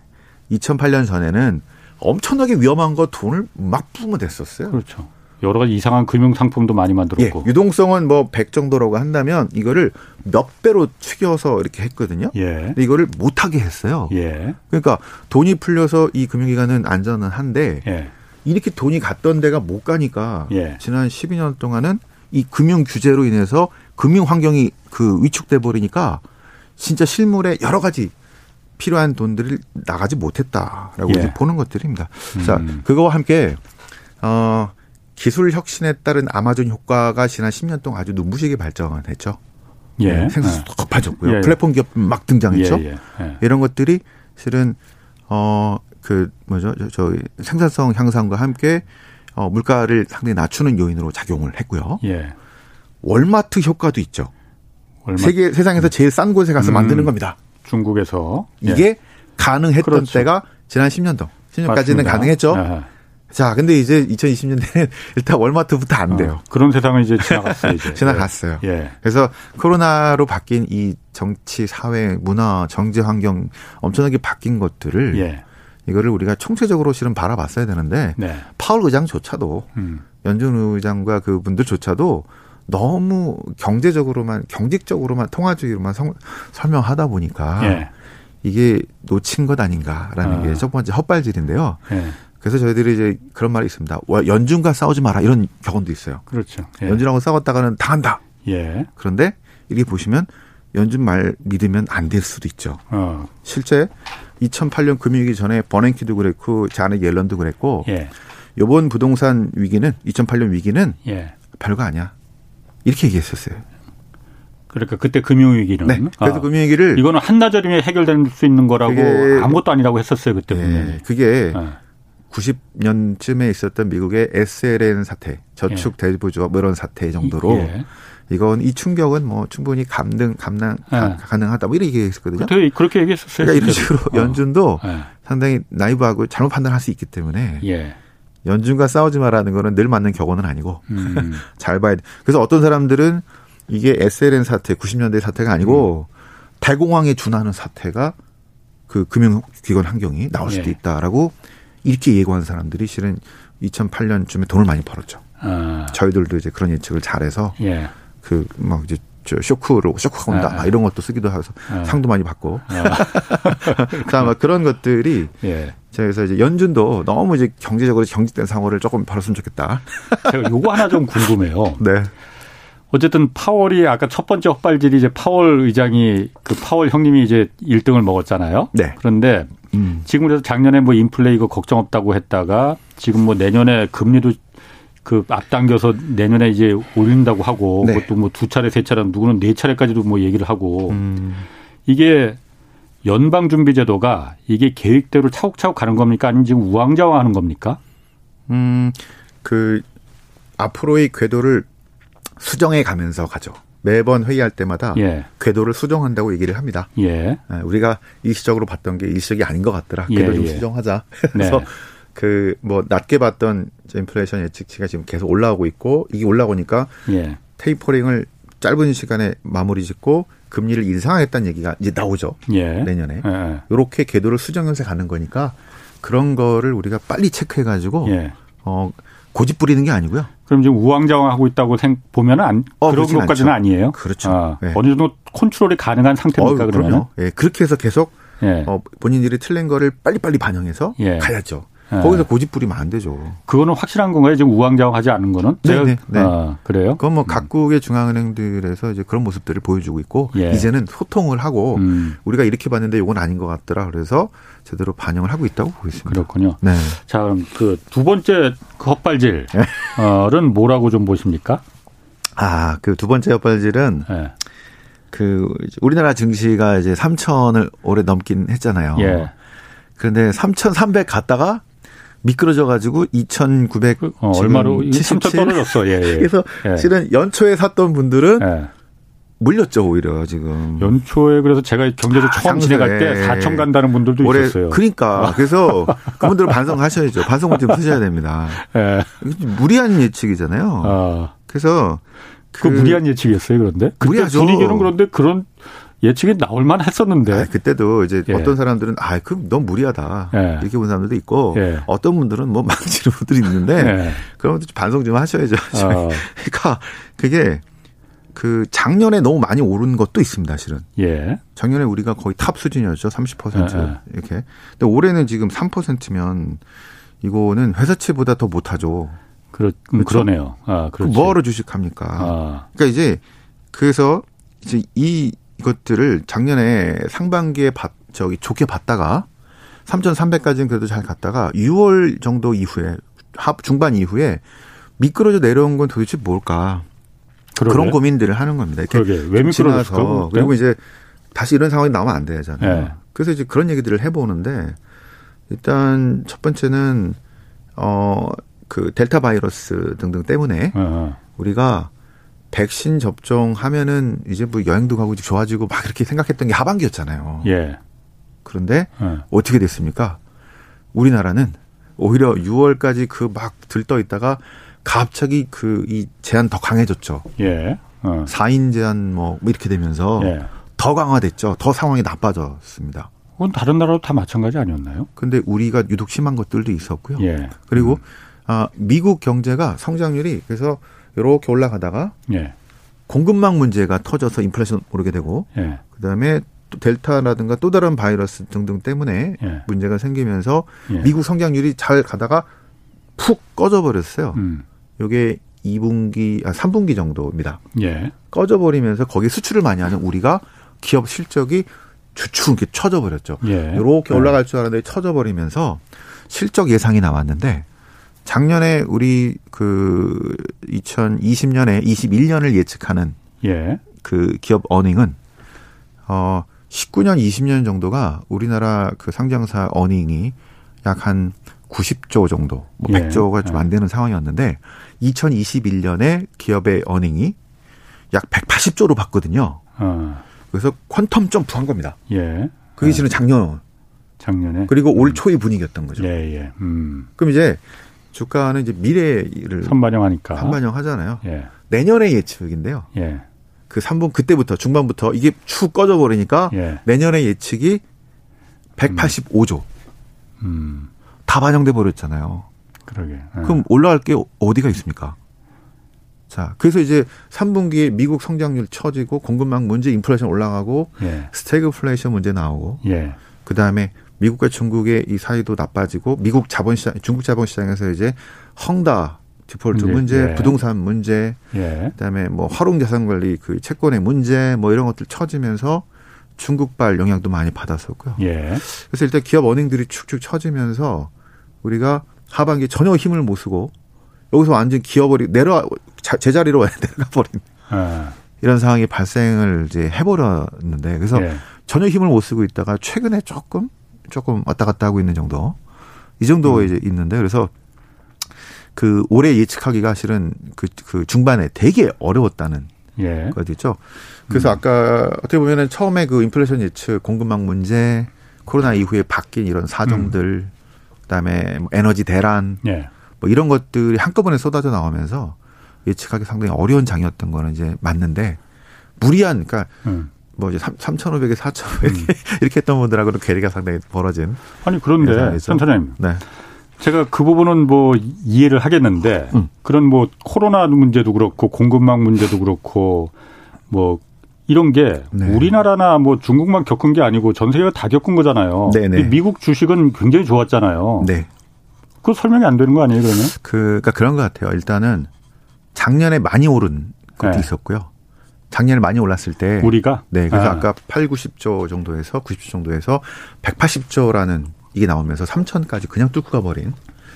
C: 2008년 전에는 엄청나게 위험한 거 돈을 막 뿜어 댔었어요.
A: 그렇죠. 여러 가지 이상한 금융 상품도 많이 만들었고.
C: 예, 유동성은 뭐 100 정도라고 한다면 이거를 몇 배로 축여서 이렇게 했거든요. 예. 근데 이거를 못 하게 했어요. 예. 그러니까 돈이 풀려서 이 금융기관은 안전은 한데 예. 이렇게 돈이 갔던 데가 못 가니까 예. 지난 12년 동안은 이 금융 규제로 인해서 금융 환경이 그 위축돼 버리니까 진짜 실물에 여러 가지 필요한 돈들을 나가지 못했다라고 예. 보는 것들입니다. 음. 자, 그거와 함께 어 기술 혁신에 따른 아마존 효과가 지난 10년 동안 아주 눈부시게 발전했죠. 예. 네, 생산성도 네. 높아졌고요. 예. 플랫폼 기업 막 등장했죠. 예, 예. 예. 이런 것들이 실은 어그 뭐죠? 저, 저 생산성 향상과 함께 어, 물가를 상당히 낮추는 요인으로 작용을 했고요. 예. 월마트 효과도 있죠. 월마트. 세계 세상에서 제일 싼 곳에 가서 음, 만드는 겁니다.
A: 중국에서
C: 예. 이게 가능했던 그렇죠. 때가 지난 10년 동 10년까지는 맞습니다. 가능했죠. 아하. 자, 근데 이제 2020년대는 일단 월마트부터 안 돼요.
A: 어, 그런 세상은 이제 지나갔어요, 이제.
C: 지나갔어요. 예. 그래서 코로나로 바뀐 이 정치, 사회, 문화, 정제 환경 엄청나게 바뀐 것들을 예. 이거를 우리가 총체적으로 실은 바라봤어야 되는데 네. 파월 의장조차도 음. 연준 의장과 그분들조차도 너무 경제적으로만 경직적으로만 통화주의로만 성, 설명하다 보니까 예. 이게 놓친 것 아닌가라는 아. 게첫 번째 헛발질인데요. 예. 그래서 저희들이 이제 그런 말이 있습니다. 연준과 싸우지 마라 이런 경험도 있어요.
A: 그렇죠.
C: 예. 연준하고 싸웠다가는 당한다. 예. 그런데 이렇게 보시면 연준 말 믿으면 안 될 수도 있죠. 어. 실제 2008년 금융위기 전에 버냉키도 그랬고 자네 옐런도 그랬고 예. 이번 부동산 위기는 2008년 위기는 예. 별거 아니야. 이렇게 얘기했었어요.
A: 그러니까 그때 금융위기는.
C: 네. 그래서 아, 금융위기를.
A: 이거는 한나절이면 해결될 수 있는 거라고 아무것도 아니라고 했었어요. 그때 예, 분명히.
C: 그게 아. 90년쯤에 있었던 미국의 SLN 사태, 저축 예. 대부조합 뭐 이런 사태 정도로 예. 이건 이 충격은 뭐 충분히 감등 감당 예. 가능하다 뭐 이렇게 얘기했었거든요.
A: 그렇게 얘기했었어요.
C: 그러니까 이런 식으로 어. 연준도 예. 상당히 나이브하고 잘못 판단할 수 있기 때문에 예. 연준과 싸우지 마라는 거는 늘 맞는 격언은 아니고 음. 잘 봐야 돼. 그래서 어떤 사람들은 이게 SLN 사태 90년대 사태가 아니고 음. 대공황에 준하는 사태가 그 금융기관 환경이 나올 수도 예. 있다라고 이렇게 예고한 사람들이 실은 2008년쯤에 돈을 많이 벌었죠. 아. 저희들도 이제 그런 예측을 잘해서 예. 그막 이제 저 쇼크로 쇼크가 온다 아. 이런 것도 쓰기도 하서 아. 상도 많이 받고 아. 자 그런 것들이 예. 그래서 이제 연준도 너무 이제 경제적으로 경직된 상황을 조금 벌었으면 좋겠다.
A: 제가 요거 하나 좀 궁금해요.
C: 네.
A: 어쨌든 파월이 아까 첫 번째 헛발질이 이제 파월 의장이 그 파월 형님이 이제 1등을 먹었잖아요.
C: 네.
A: 그런데 음. 지금 그래서 작년에 뭐 인플레 이거 걱정 없다고 했다가 지금 뭐 내년에 금리도 그 앞당겨서 내년에 이제 올린다고 하고 네. 그것도 뭐 두 차례 세 차례 누구는 네 차례까지도 뭐 얘기를 하고 음. 이게 연방준비제도가 이게 계획대로 차곡차곡 가는 겁니까 아니면 지금 우왕좌왕하는 겁니까?
C: 음, 그 앞으로의 궤도를 수정해 가면서 가죠. 매번 회의할 때마다 예. 궤도를 수정한다고 얘기를 합니다. 예. 네, 우리가 일시적으로 봤던 게 일시적이 아닌 것 같더라. 예, 궤도 좀 예. 수정하자. 그래서 네. 그뭐 낮게 봤던 인플레이션 예측치가 지금 계속 올라오고 있고 이게 올라오니까 예. 테이퍼링을 짧은 시간에 마무리 짓고 금리를 인상하겠다는 얘기가 이제 나오죠. 예. 내년에. 이렇게 궤도를 수정해서 가는 거니까 그런 거를 우리가 빨리 체크해 가지고 어 고집 부리는 게 아니고요.
A: 그럼 지금 우왕좌왕하고 있다고 생 보면은 안 어, 그런 것까지는 아니에요.
C: 그렇죠.
A: 아, 네. 어느 정도 컨트롤이 가능한 상태입니까 어, 그러면?
C: 예, 그렇게 해서 계속 예. 어, 본인들이 틀린 거를 빨리빨리 반영해서 예. 가야죠. 예. 거기서 고집 부리면 안 되죠.
A: 그거는 확실한 건가요? 지금 우왕좌왕하지 않은 거는?
C: 네, 네, 네.
A: 아, 그래요?
C: 그건 뭐 음. 각국의 중앙은행들에서 이제 그런 모습들을 보여주고 있고 예. 이제는 소통을 하고 음. 우리가 이렇게 봤는데 이건 아닌 것 같더라. 그래서 제대로 반영을 하고 있다고 보고 있습니다.
A: 그렇군요. 네. 자, 그럼 그 두 번째 그 헛발질은 네. 뭐라고 좀 보십니까?
C: 아, 그 두 번째 헛발질은 네. 그 우리나라 증시가 이제 3천을 올해 넘긴 했잖아요. 예. 그런데 3,300 갔다가 미끄러져 가지고 2,900 그, 어,
A: 얼마로 77 떨어졌어. 예, 예.
C: 그래서 예. 실은 연초에 샀던 분들은 예. 물렸죠 오히려 지금.
A: 연초에 그래서 제가 경제도 아, 처음 지내갈 때 4천 간다는 분들도 올해, 있었어요.
C: 그러니까 그래서 그분들 반성하셔야죠. 반성을 좀 쓰셔야 됩니다. 예. 무리한 예측이잖아요. 아. 그래서
A: 그, 그 무리한 예측이었어요. 그런데 무리하죠. 분위기는 그런데 그런 예측이 나올 만 했었는데.
C: 아, 그때도 이제 예. 어떤 사람들은 아, 그럼 너무 무리하다. 예. 이렇게 본 사람들도 있고 예. 어떤 분들은 뭐 맞추는 분들이 있는데 예. 그런 것도 반성 좀 하셔야죠. 어. 그러니까 그게 그 작년에 너무 많이 오른 것도 있습니다, 실은.
A: 예.
C: 작년에 우리가 거의 탑 수준이었죠. 30% 예, 예. 이렇게. 근데 올해는 지금 3%면 이거는 회사채보다 더 못하죠.
A: 그렇, 음, 그렇죠? 그러네요. 아, 그렇지.
C: 뭐하러 주식합니까? 아. 그러니까 이제 그래서 이제 이 이것들을 작년에 상반기에 받, 저기 좋게 봤다가 3,300까지는 그래도 잘 갔다가 6월 정도 이후에 합 중반 이후에 미끄러져 내려온 건 도대체 뭘까? 그러게. 그런 고민들을 하는 겁니다.
A: 이렇게 왜 미끄러져서
C: 그리고 이제 다시 이런 상황이 나오면 안 되잖아요. 네. 그래서 이제 그런 얘기들을 해보는데 일단 첫 번째는 어 그 델타 바이러스 등등 때문에 어. 우리가 백신 접종하면은 이제 뭐 여행도 가고 이제 좋아지고 막 이렇게 생각했던 게 하반기였잖아요. 예. 그런데 어. 어떻게 됐습니까? 우리나라는 오히려 6월까지 그 막 들떠 있다가 갑자기 그 이 제한 더 강해졌죠. 예. 어. 4인 제한 뭐 이렇게 되면서 예. 더 강화됐죠. 더 상황이 나빠졌습니다.
A: 그건 다른 나라도 다 마찬가지 아니었나요?
C: 근데 우리가 유독 심한 것들도 있었고요. 예. 그리고 음. 아, 미국 경제가 성장률이 그래서 이렇게 올라가다가 예. 공급망 문제가 터져서 인플레이션 오르게 되고 예. 그다음에 또 델타라든가 또 다른 바이러스 등등 때문에 예. 문제가 생기면서 예. 미국 성장률이 잘 가다가 푹 꺼져 버렸어요. 음. 요게 2분기 아 3분기 정도입니다. 예. 꺼져 버리면서 거기 수출을 많이 하는 우리가 기업 실적이 주축 이렇게 쳐져 버렸죠. 예. 이렇게 올라갈 줄 알았는데 쳐져 버리면서 실적 예상이 나왔는데 작년에 우리 그 2020년에 21년을 예측하는 예. 그 기업 어닝은 어 19년 20년 정도가 우리나라 그 상장사 어닝이 약 한 90조 정도, 뭐 100조가 예. 좀안 되는 상황이었는데 2021년에 기업의 어닝이 약 180조로 봤거든요. 어. 그래서 퀀텀 점프한 겁니다. 예. 그게 실은 작년
A: 작년에
C: 그리고 올 음. 초의 분위기였던 거죠.
A: 예, 예. 음.
C: 그럼 이제 주가는 이제 미래를
A: 선반영하니까
C: 선반영하잖아요. 예. 내년의 예측인데요. 예. 그 3분 그때부터 중반부터 이게 축 꺼져 버리니까 예. 내년의 예측이 185조. 음. 다 반영돼 버렸잖아요.
A: 그러게. 예.
C: 그럼 올라갈 게 어디가 있습니까? 자, 그래서 이제 3분기에 미국 성장률 처지고 공급망 문제 인플레이션 올라가고 예. 스태그플레이션 문제 나오고 예. 그다음에 미국과 중국의 이 사이도 나빠지고 미국 자본시장, 중국 자본시장에서 이제 헝다 디폴트 문제, 문제 예. 부동산 문제, 예. 그다음에 뭐 화룽자산관리 그 채권의 문제, 뭐 이런 것들 처지면서 중국발 영향도 많이 받았었고요. 예. 그래서 일단 기업 어닝들이 축축 처지면서 우리가 하반기 전혀 힘을 못 쓰고 여기서 완전 기업을 내려 제자리로 내려가 버린 예. 이런 상황이 발생을 이제 해버렸는데 그래서 예. 전혀 힘을 못 쓰고 있다가 최근에 조금 조금 왔다 갔다 하고 있는 정도. 이 정도 음. 이제 있는데 그래서 그 올해 예측하기가 실은 그, 그 중반에 되게 어려웠다는 예. 거죠. 그래서 음. 아까 어떻게 보면은 처음에 그 인플레이션 예측 공급망 문제 코로나 이후에 바뀐 이런 사정들 음. 그다음에 뭐 에너지 대란 예. 뭐 이런 것들이 한꺼번에 쏟아져 나오면서 예측하기 상당히 어려운 장이었던 거는 이제 맞는데 무리한 그러니까 음. 뭐 이제 3,500에 4,500 음. 이렇게 했던 분들하고는 괴리가 상당히 벌어진.
A: 아니 그런데 센터님. 네. 제가 그 부분은 뭐 이해를 하겠는데 음. 그런 뭐 코로나 문제도 그렇고 공급망 문제도 그렇고 뭐 이런 게 네. 우리나라나 뭐 중국만 겪은 게 아니고 전 세계가 다 겪은 거잖아요. 네네. 미국 주식은 굉장히 좋았잖아요. 네. 그 설명이 안 되는 거 아니에요, 그러면?
C: 그, 그러니까 그런 것 같아요. 일단은 작년에 많이 오른 것도 네. 있었고요. 작년에 많이 올랐을 때
A: 우리가
C: 네 그래서 아. 까 8, 90조 정도에서 90조 정도에서 180조라는 이게 나오면서 3천까지 그냥 뚫고 가버린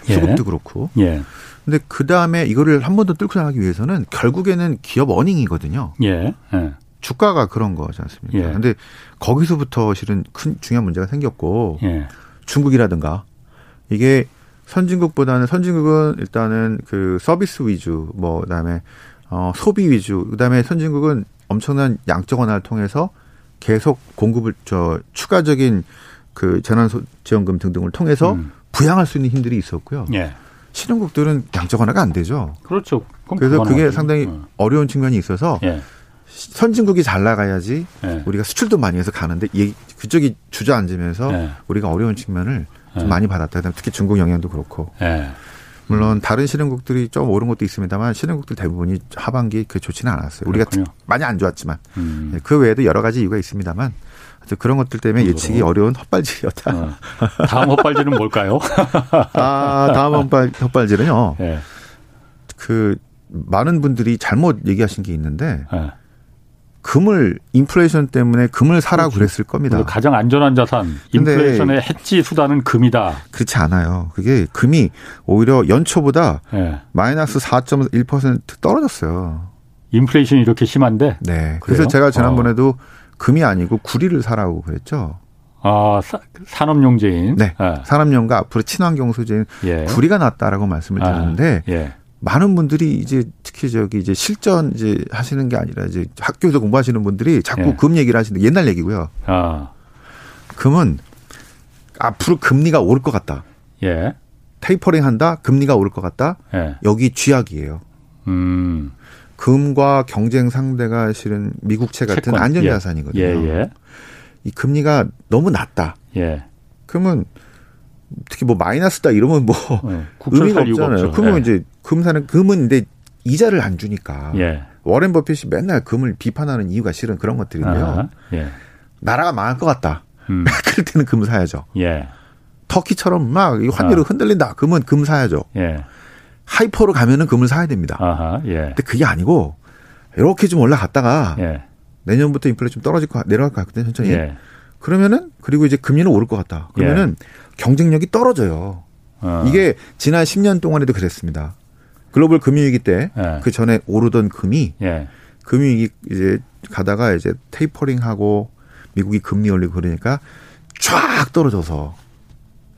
C: 예. 수급도 예. 그렇고. 예. 근데 그 다음에 이거를 한 번 더 뚫고 나가기 위해서는 결국에는 기업 어닝이거든요. 예. 예. 주가가 그런 거지 않습니까? 예. 근데 거기서부터 실은 큰 중요한 문제가 생겼고 예. 중국이라든가 이게 선진국보다는 선진국은 일단은 그 서비스 위주 뭐 그다음에 어, 소비 위주. 그 다음에 선진국은 엄청난 양적 완화를 통해서 계속 공급을 저 추가적인 그 재난지원금 등등을 통해서 음. 부양할 수 있는 힘들이 있었고요. 예. 신흥국들은 양적 완화가 안 되죠.
A: 그렇죠.
C: 그래서 그게 상당히 어. 어려운 측면이 있어서 예. 선진국이 잘 나가야지 예. 우리가 수출도 많이 해서 가는데 그쪽이 주저앉으면서 예. 우리가 어려운 측면을 좀 예. 많이 받았다. 특히 중국 영향도 그렇고. 예. 물론 다른 신흥국들이 좀 오른 것도 있습니다만 신흥국들 대부분이 하반기 그 좋지는 않았어요. 우리가 그렇군요. 많이 안 좋았지만 음. 네, 그 외에도 여러 가지 이유가 있습니다만 그런 것들 때문에 예측이 어려운 헛발질이었다. 어.
A: 다음 헛발질은 뭘까요?
C: 아 다음 헛발 헛발질은요. 네. 그 많은 분들이 잘못 얘기하신 게 있는데. 네. 금을 인플레이션 때문에 금을 사라고 그렇죠. 그랬을 겁니다.
A: 가장 안전한 자산, 인플레이션의 해지 수단은 금이다.
C: 그렇지 않아요. 그게 금이 오히려 연초보다 네. 마이너스 4.1% 떨어졌어요.
A: 인플레이션이 이렇게 심한데?
C: 네. 그래서 그래요? 제가 지난번에도 어. 금이 아니고 구리를 사라고 그랬죠.
A: 아, 산업용제인.
C: 네. 예. 산업용과 앞으로 친환경 소재인 예. 구리가 낫다라고 말씀을 아, 드렸는데 아, 예. 많은 분들이 이제 특히 저기 이제 실전 이제 하시는 게 아니라 이제 학교에서 공부하시는 분들이 자꾸 예. 금 얘기를 하시는데 옛날 얘기고요. 아. 금은 앞으로 금리가 오를 것 같다. 예. 테이퍼링 한다. 금리가 오를 것 같다. 예. 여기 쥐약이에요. 음. 금과 경쟁 상대가 실은 미국채 같은 채권. 안전자산이거든요. 예. 예. 이 금리가 너무 낮다. 예. 그러면 특히 뭐 마이너스다 이러면 뭐 네, 의미가 없잖아요. 그러면 예. 이제 금 사는 금은 근데 이자를 안 주니까 예. 워렌 버핏이 맨날 금을 비판하는 이유가 실은 그런 것들인데요. 아, 예. 나라가 망할 것 같다. 음. 그럴 때는 금 사야죠. 예. 터키처럼 막 환율이 아. 흔들린다. 금은 금 사야죠. 예. 하이퍼로 가면은 금을 사야 됩니다. 아하, 예. 근데 그게 아니고 이렇게 좀 올라갔다가 예. 내년부터 인플레 좀 떨어질 거 내려갈 것 같거든요. 천천히. 예. 그러면은 그리고 이제 금리는 오를 것 같다. 그러면은 예. 경쟁력이 떨어져요. 어. 이게 지난 10년 동안에도 그랬습니다. 글로벌 금융위기 때그 예. 전에 오르던 금이 예. 금융위기 이제 가다가 이제 테이퍼링하고 미국이 금리 올리고 그러니까 쫙 떨어져서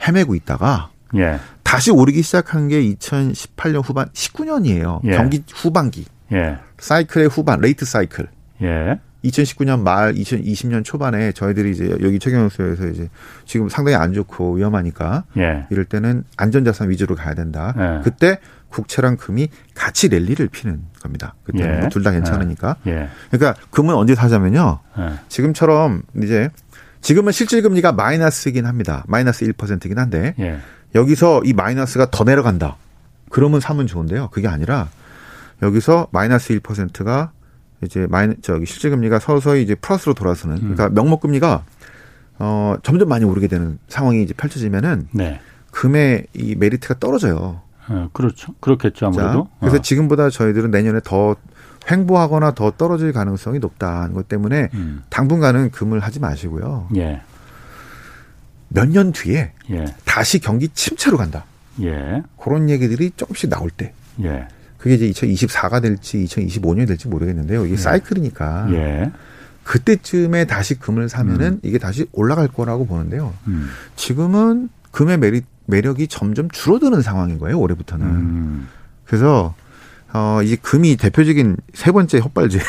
C: 헤매고 있다가 예. 다시 오르기 시작한 게 2018년 후반 19년이에요. 예. 경기 후반기. 예. 사이클의 후반, late cycle. 예. 2019년 말 2020년 초반에 저희들이 이제 여기 최경영쇼에서 이제 지금 상당히 안 좋고 위험하니까 예. 이럴 때는 안전자산 위주로 가야 된다. 예. 그때 국채랑 금이 같이 랠리를 피는 겁니다. 그때는 예. 뭐 둘다 괜찮으니까. 예. 예. 그러니까 금은 언제 사냐면요. 예. 지금처럼 이제 지금은 실질 금리가 마이너스이긴 합니다. 마이너스 1%이긴 한데 예. 여기서 이 마이너스가 더 내려간다. 그러면 사면 좋은데요. 그게 아니라 여기서 마이너스 1%가 이제 마이 저기 실질 금리가 서서히 이제 플러스로 돌아서는 그러니까 음. 명목 금리가 어 점점 많이 오르게 되는 상황이 이제 펼쳐지면은 네. 금의 이 메리트가 떨어져요.
A: 어, 그렇죠. 그렇겠죠 아무래도. 자,
C: 그래서 어. 지금보다 저희들은 내년에 더 횡보하거나 더 떨어질 가능성이 높다는 것 때문에 음. 당분간은 금을 하지 마시고요. 예. 몇 년 뒤에 예. 다시 경기 침체로 간다. 예. 그런 얘기들이 조금씩 나올 때. 예. 그게 이제 2024가 될지 2025년이 될지 모르겠는데요. 이게 예. 사이클이니까. 예. 그때쯤에 다시 금을 사면은 음. 이게 다시 올라갈 거라고 보는데요. 음. 지금은 금의 매리, 매력이 점점 줄어드는 상황인 거예요. 올해부터는. 음. 그래서 어, 이 금이 대표적인 세 번째 헛발질.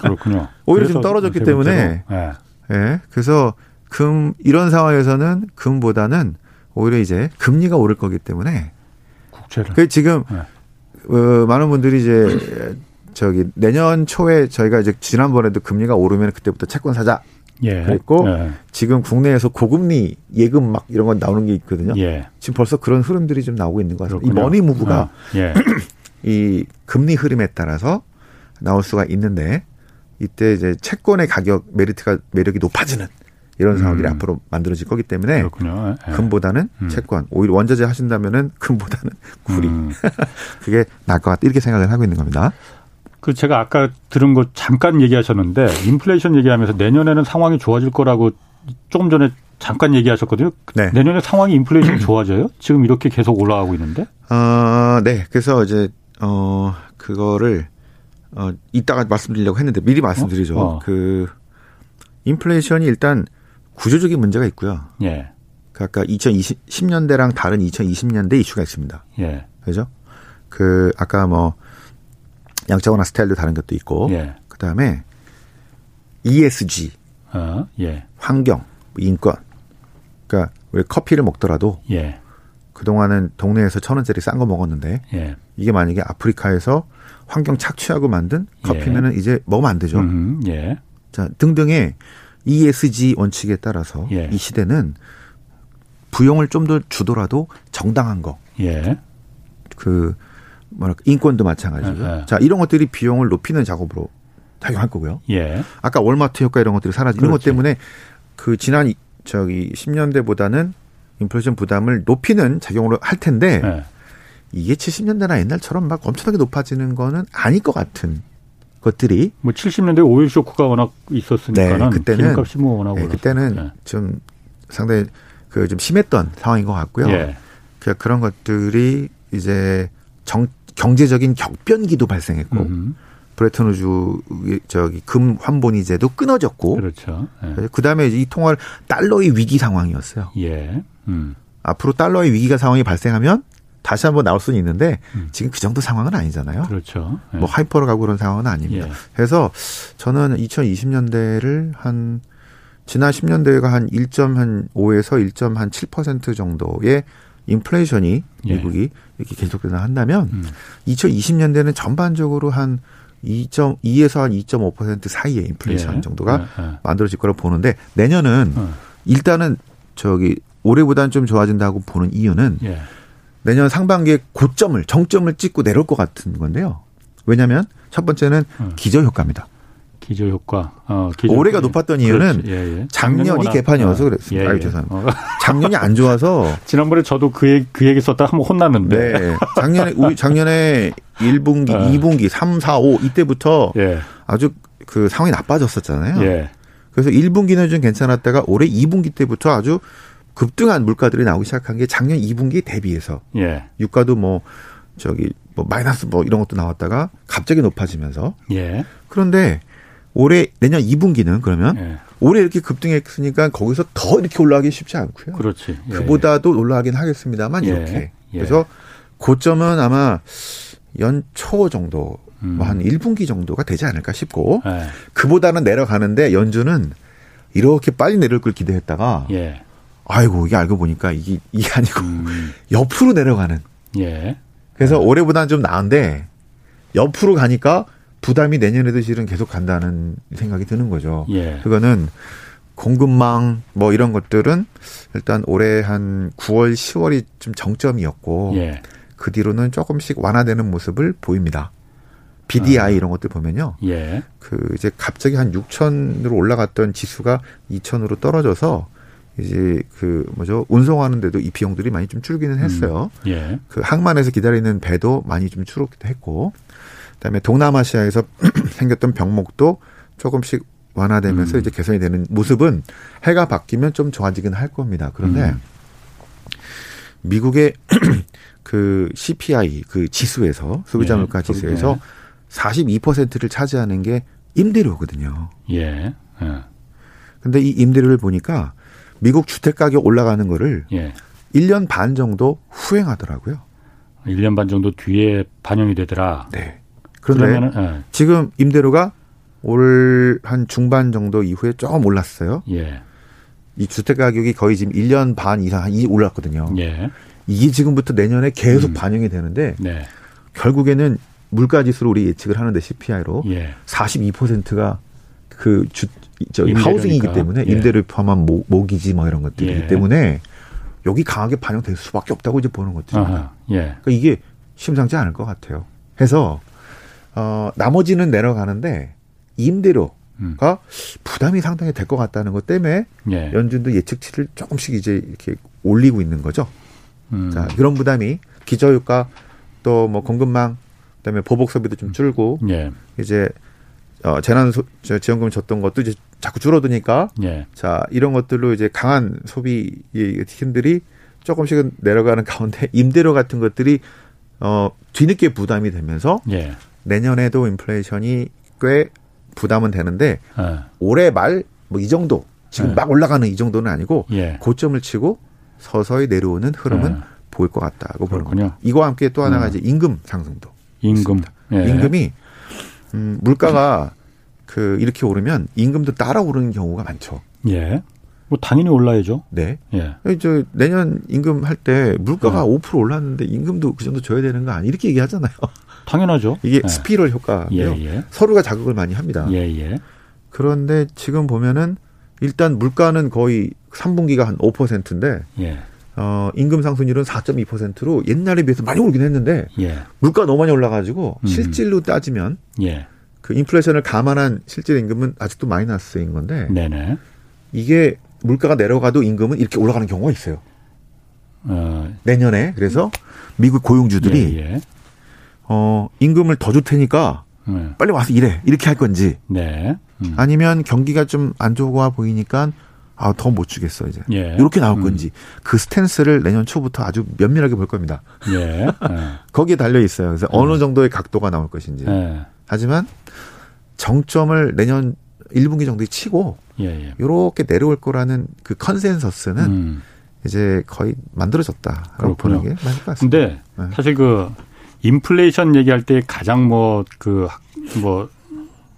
A: 그렇군요.
C: 오히려 좀 떨어졌기 때문에. 예. 네. 그래서 금 이런 상황에서는 금보다는 오히려 이제 금리가 오를 거기 때문에 국채를. 그 지금 네. 어, 많은 분들이 이제 저기 내년 초에 저희가 이제 지난번에도 금리가 오르면 그때부터 채권 사자. 예. 그랬고 예. 지금 국내에서 고금리 예금 막 이런 건 나오는 게 있거든요. 예. 지금 벌써 그런 흐름들이 좀 나오고 있는 것 같습니다. 그렇군요. 이 머니 무브가 아, 예. 이 금리 흐름에 따라서 나올 수가 있는데 이때 이제 채권의 가격 메리트가 매력이 높아지는 이런 상황들이 음. 앞으로 만들어질 거기 때문에 그렇군요. 예. 금보다는 음. 채권 오히려 원자재 하신다면은 금보다는 구리 음. 그게 나을 것 같다 이렇게 생각을 하고 있는 겁니다.
A: 그 제가 아까 들은 거 잠깐 얘기하셨는데 인플레이션 얘기하면서 내년에는 상황이 좋아질 거라고 조금 전에 잠깐 얘기하셨거든요. 네. 내년에 상황이 인플레이션 좋아져요? 지금 이렇게 계속 올라가고 있는데?
C: 어, 네. 그래서 이제 어 그거를 어 이따가 말씀드리려고 했는데 미리 말씀드리죠. 어? 어. 그 인플레이션이 일단 구조적인 문제가 있고요. 예. 그 아까 2020년대랑 다른 2020년대 이슈가 있습니다. 예. 그죠? 그 아까 뭐 양자원화 스타일도 다른 것도 있고, 예. 그 다음에 ESG, 어, 예. 환경, 인권. 그러니까 왜 커피를 먹더라도 예. 그 동안은 동네에서 천 원짜리 싼 거 먹었는데 예. 이게 만약에 아프리카에서 환경 착취하고 만든 커피면은 예. 이제 먹으면 안 되죠. 음, 예. 자 등등의 ESG 원칙에 따라서 예. 이 시대는 부용을 좀 더 주더라도 정당한 거. 예. 그 뭐랄까 인권도 마찬가지고요. 예, 예. 자 이런 것들이 비용을 높이는 작업으로 작용할 거고요. 예. 아까 월마트 효과 이런 것들이 사라지는 것 때문에 그 지난 저기 10년대보다는 인플레이션 부담을 높이는 작용으로 할 텐데 예. 이게 70년대나 옛날처럼 막 엄청나게 높아지는 거는 아닐 것 같은 것들이
A: 뭐 70년대 오일 쇼크가 워낙 있었으니까는
C: 네, 그때는 기름값이 뭐 워낙 네, 그때는 네. 좀 상당히 그 좀 심했던 상황인 것 같고요. 예. 그 그런 것들이 이제 정, 경제적인 격변기도 발생했고 음흠. 브레턴우즈 저기 금 환본이제도 끊어졌고
A: 그렇죠.
C: 예. 그다음에 이 통화를 달러의 위기 상황이었어요.
A: 예. 음.
C: 앞으로 달러의 위기가 상황이 발생하면 다시 한번 나올 수는 있는데 음. 지금 그 정도 상황은 아니잖아요.
A: 그렇죠.
C: 예. 뭐 하이퍼로 가고 그런 상황은 아닙니다. 예. 그래서 저는 2020년대를 한 지난 10년대가 한 1.5에서 1.7% 정도의 인플레이션이 예. 미국이 이렇게 계속되나 한다면 음. 2020년대는 전반적으로 한 2.2에서 한 2.5% 사이의 인플레이션 예. 정도가 예. 예. 만들어질 거라고 보는데 내년은 어. 일단은 저기 올해보다는 좀 좋아진다고 보는 이유는 예. 내년 상반기에 고점을 정점을 찍고 내려올 것 같은 건데요. 왜냐하면 첫 번째는 어. 기저 효과입니다.
A: 기저 효과. 어,
C: 기저 올해가 효과. 높았던 이유는 예, 예. 작년이 개판이어서 어. 그랬습니다. 예, 아유, 예. 죄송합니다. 어. 작년이 안 좋아서
A: 지난번에 저도 그 얘기, 그 얘기 썼다 한번 혼났는데.
C: 네. 작년에 우리 작년에 1분기, 어. 2분기, 3, 4, 5 이때부터 예. 아주 그 상황이 나빠졌었잖아요. 예. 그래서 1분기는 좀 괜찮았다가 올해 2분기 때부터 아주 급등한 물가들이 나오기 시작한 게 작년 2분기 대비해서 예. 유가도 뭐 저기 뭐 마이너스 뭐 이런 것도 나왔다가 갑자기 높아지면서 예. 그런데 올해 내년 2분기는 그러면 예. 올해 이렇게 급등했으니까 거기서 더 이렇게 올라가기 쉽지 않고요.
A: 그렇지.
C: 예. 그보다도 올라가긴 하겠습니다만 예. 이렇게. 예. 그래서 고점은 아마 연초 정도 음. 뭐 한 1분기 정도가 되지 않을까 싶고 예. 그보다는 내려가는데 연준은 이렇게 빨리 내려올 걸 기대했다가 예. 아이고 이게 알고 보니까 이게 이게 아니고 음. 옆으로 내려가는. 예. 그래서 네. 올해보다는 좀 나은데 옆으로 가니까 부담이 내년에도 실은 계속 간다는 생각이 드는 거죠. 예. 그거는 공급망 뭐 이런 것들은 일단 올해 한 9월, 10월이 좀 정점이었고 예. 그 뒤로는 조금씩 완화되는 모습을 보입니다. BDI 아. 이런 것들 보면요. 예. 그 이제 갑자기 한 6천으로 올라갔던 지수가 2천으로 떨어져서 이제 그 뭐죠 운송하는데도 이 비용들이 많이 좀 줄기는 음. 했어요. 음, 예. 그 항만에서 기다리는 배도 많이 좀 줄었기도 했고, 그다음에 동남아시아에서 생겼던 병목도 조금씩 완화되면서 음. 이제 개선이 되는 모습은 해가 바뀌면 좀 좋아지긴 할 겁니다. 그런데 음. 미국의 그 CPI 그 지수에서 소비자 예, 물가 지수에서 예. 42%를 차지하는 게 임대료거든요. 예. 예. 근데 이 임대료를 보니까 미국 주택 가격 올라가는 거를 예. 1년 반 정도 후행하더라고요.
A: 1년 반 정도 뒤에 반영이 되더라.
C: 네. 그런데 예. 지금 임대료가 올 한 중반 정도 이후에 조금 올랐어요. 예. 이 주택 가격이 거의 지금 1년 반 이상 이 올랐거든요. 예. 이게 지금부터 내년에 계속 음. 반영이 되는데 네. 결국에는 물가 지수로 우리 예측을 하는데 CPI로 예. 42%가 그 주, 저 하우징이기 때문에 예. 임대를 포함한 모, 모기지 뭐 이런 것들이기 예. 때문에 여기 강하게 반영될 수밖에 없다고 이제 보는 것들입니다. 예. 그러니까 이게 심상치 않을 것 같아요. 해서 어 나머지는 내려가는데 임대료가 음. 부담이 상당히 될 것 같다는 것 때문에 예. 연준도 예측치를 조금씩 이제 이렇게 올리고 있는 거죠. 음. 자 그런 부담이 기저효과 또뭐 공급망 그다음에 보복 소비도 좀 줄고 예. 이제 어, 재난 소, 지원금 줬던 것도 이제 자꾸 줄어드니까 예. 자 이런 것들로 이제 강한 소비 힘들이 조금씩은 내려가는 가운데 임대료 같은 것들이 어 뒤늦게 부담이 되면서 예. 내년에도 인플레이션이 꽤 부담은 되는데 예. 올해 말 뭐 이 정도 지금 예. 막 올라가는 이 정도는 아니고 예. 고점을 치고 서서히 내려오는 흐름은 예. 보일 것 같다고 보는 거군요. 이거와 함께 또 하나가 음. 이제 임금 상승도
A: 임금
C: 임금이 음, 물가가 그 이렇게 오르면 임금도 따라 오르는 경우가 많죠.
A: 예. 뭐 당연히 올라야죠.
C: 네. 예. 저 내년 임금 할 때 물가가 예. 5% 올랐는데 임금도 그 정도 줘야 되는 거 아니 이렇게 얘기하잖아요.
A: 당연하죠.
C: 이게 예. 스피럴 효과예요. 예, 예. 서로가 자극을 많이 합니다. 예, 예. 그런데 지금 보면은 일단 물가는 거의 3분기가 한 5%인데 예. 어, 임금 상승률은 4.2%로 옛날에 비해서 많이 오르긴 했는데 예. 물가 너무 많이 올라가지고 음. 실질로 따지면 예. 그 인플레이션을 감안한 실질 임금은 아직도 마이너스인 건데 네네. 이게 물가가 내려가도 임금은 이렇게 올라가는 경우가 있어요. 어. 내년에 그래서 미국 고용주들이 예, 예. 어 임금을 더 줄 테니까 네. 빨리 와서 일해 이렇게 할 건지 네. 음. 아니면 경기가 좀 안 좋아 보이니까 아, 더 못 주겠어, 이제. 예. 이렇게 나올 음. 건지. 그 스탠스를 내년 초부터 아주 면밀하게 볼 겁니다. 예. 예. 거기에 달려 있어요. 그래서 음. 어느 정도의 각도가 나올 것인지. 예. 하지만 정점을 내년 1분기 정도에 치고 예, 이렇게 예. 내려올 거라는 그 컨센서스는 음. 이제 거의 만들어졌다라고 보는 게 맞을 것 같습니다.
A: 근데 네. 사실 그 인플레이션 얘기할 때 가장 뭐 그뭐 그 뭐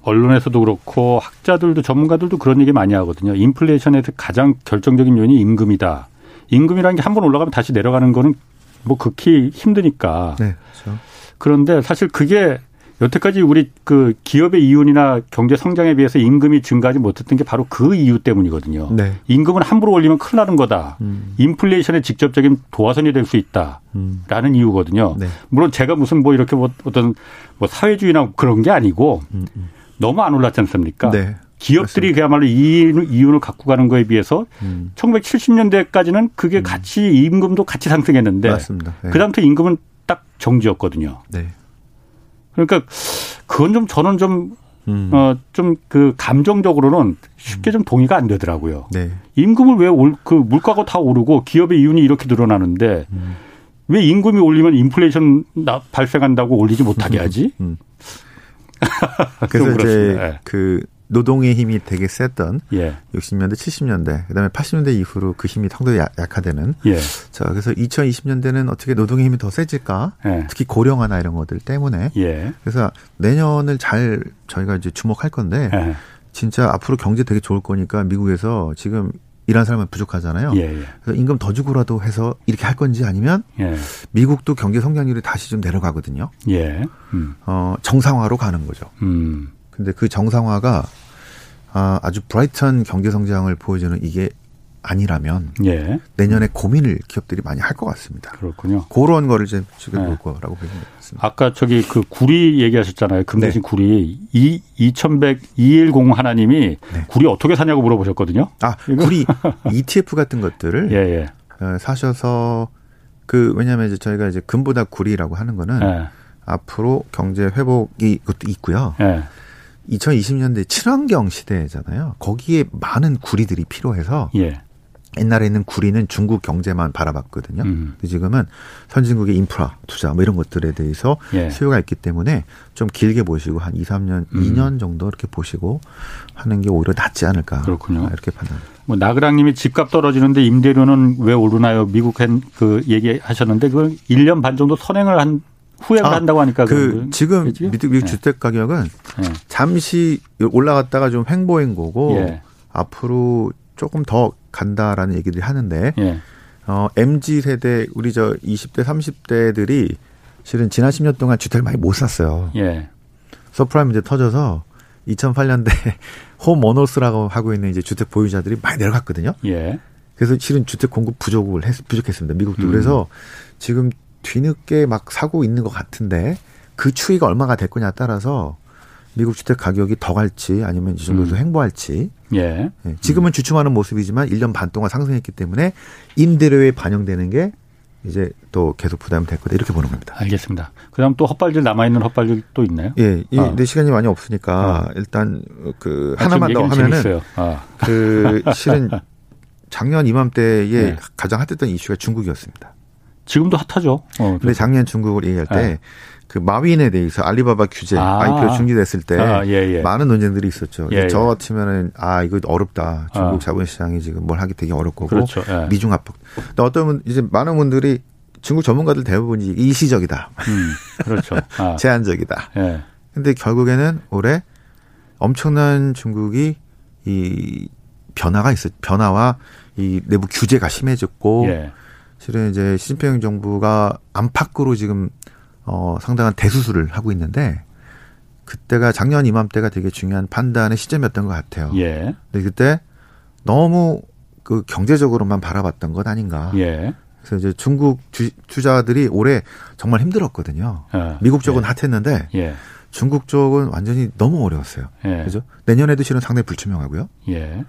A: 언론에서도 그렇고 학자들도 전문가들도 그런 얘기 많이 하거든요. 인플레이션에서 가장 결정적인 요인이 임금이다. 임금이라는 게 한 번 올라가면 다시 내려가는 거는 뭐 극히 힘드니까. 네, 그렇죠. 그런데 사실 그게 여태까지 우리 그 기업의 이윤이나 경제 성장에 비해서 임금이 증가하지 못했던 게 바로 그 이유 때문이거든요. 네. 임금은 함부로 올리면 큰일 나는 거다. 음. 인플레이션의 직접적인 도화선이 될 수 있다라는 음. 이유거든요. 네. 물론 제가 무슨 뭐 이렇게 뭐 어떤 뭐 사회주의나 그런 게 아니고 음. 음. 너무 안 올랐지 않습니까? 네. 기업들이 맞습니다. 그야말로 이윤을 갖고 가는 거에 비해서 음. 1970년대까지는 그게 음. 같이 임금도 같이 상승했는데 맞습니다. 네. 그다음부터 임금은 딱 정지였거든요. 네. 그러니까 그건 좀 저는 좀 음. 어, 좀 그 감정적으로는 쉽게 좀 동의가 안 되더라고요. 네. 임금을 왜 올, 그 물가가 다 오르고 기업의 이윤이 이렇게 늘어나는데 음. 왜 임금이 올리면 인플레이션 발생한다고 올리지 못하게 하지? 음.
C: 그래서 이제 네. 그 노동의 힘이 되게 셌던 예. 60년대, 70년대, 그다음에 80년대 이후로 그 힘이 상당히 약화되는. 예. 자, 그래서 2020년대는 어떻게 노동의 힘이 더 세질까? 예. 특히 고령화나 이런 것들 때문에. 예. 그래서 내년을 잘 저희가 이제 주목할 건데 예. 진짜 앞으로 경제 되게 좋을 거니까 미국에서 지금 일하는 사람은 부족하잖아요. 예, 예. 그래서 임금 더 주고라도 해서 이렇게 할 건지 아니면 예. 미국도 경제 성장률이 다시 좀 내려가거든요. 예. 음. 어, 정상화로 가는 거죠. 음. 근데 그 정상화가 아, 아주 브라이트한 경제 성장을 보여주는 이게 아니라면 예. 내년에 고민을 기업들이 많이 할 것 같습니다.
A: 그렇군요.
C: 그런 거를 이제 지금 볼 네. 거라고 보시면 되겠습니다.
A: 아까 저기 그 구리 얘기하셨잖아요. 금 대신 네. 구리 이 2100, 210 하나님이 네. 구리 어떻게 사냐고 물어보셨거든요.
C: 아 구리 ETF 같은 것들을 예, 예. 어, 사셔서 그 왜냐하면 이제 저희가 이제 금보다 구리라고 하는 거는 예. 앞으로 경제 회복이 그것도 있고요. 예. 2020년대 친환경 시대잖아요. 거기에 많은 구리들이 필요해서 예. 옛날에는 구리는 중국 경제만 바라봤거든요. 음. 근데 지금은 선진국의 인프라 투자 뭐 이런 것들에 대해서 예. 수요가 있기 때문에 좀 길게 보시고 한 2, 3년, 음. 2년 정도 이렇게 보시고 하는 게 오히려 낫지 않을까. 그렇군요. 이렇게 판단.
A: 뭐 나그랑님이 집값 떨어지는데 임대료는 왜 오르나요? 미국 그 얘기하셨는데 그걸 1년 반 정도 선행을 한 후회를 아, 한다고 하니까
C: 그 지금 미국 네. 주택 가격은 네. 잠시 올라갔다가 좀 횡보인 거고 예. 앞으로 조금 더 간다라는 얘기들이 하는데 예. 어 MZ 세대 우리 저 20대 30대들이 실은 지난 10년 동안 주택을 많이 못 샀어요. 예. 서브프라임 이제 터져서 2008년대 home owners라고 하고 있는 이제 주택 보유자들이 많이 내려갔거든요. 예. 그래서 실은 주택 공급 부족을 했, 부족했습니다. 미국도 음. 그래서 지금 뒤늦게 막 사고 있는 것 같은데 그 추이가 얼마가 될 거냐에 따라서 미국 주택 가격이 더 갈지 아니면 이 정도에서 음. 횡보할지. 예. 예. 지금은 음. 주춤하는 모습이지만 1년 반 동안 상승했기 때문에 임대료에 반영되는 게 이제 또 계속 부담이 될 거다 이렇게 보는 겁니다.
A: 알겠습니다. 그다음 또 헛발질 남아 있는 헛발질 또 있나요?
C: 예, 이, 아. 내 시간이 많이 없으니까 아. 일단 그 아, 하나만 더 하면은 아. 그 실은 작년 이맘때에 네. 가장 핫했던 이슈가 중국이었습니다.
A: 지금도 핫하죠.
C: 어, 근데 작년 중국을 얘기할 때. 네. 그 마윈에 대해서 알리바바 규제 아. IPO 중지됐을 때 아, 예, 예. 많은 논쟁들이 있었죠. 예, 저 예. 같으면은 아 이거 어렵다. 중국 아. 자본시장이 지금 뭘 하기 되게 어렵고 그렇죠. 예. 미중 압박. 근데 어떤 분 이제 많은 분들이 중국 전문가들 대부분이 일시적이다. 음,
A: 그렇죠. 아.
C: 제한적이다. 예. 근데 결국에는 올해 엄청난 중국이 이 변화가 있어 변화와 이 내부 규제가 심해졌고 예. 실은 이제 시진핑 정부가 안팎으로 지금 어 상당한 대수술을 하고 있는데 그때가 작년 이맘때가 되게 중요한 판단의 시점이었던 것 같아요. 예. 근데 그때 너무 그 경제적으로만 바라봤던 것 아닌가. 예. 그래서 이제 중국 주, 투자들이 올해 정말 힘들었거든요. 어. 미국 쪽은 예. 핫했는데 예. 중국 쪽은 완전히 너무 어려웠어요. 예. 그죠? 내년에도 실은 상당히 불투명하고요. 예.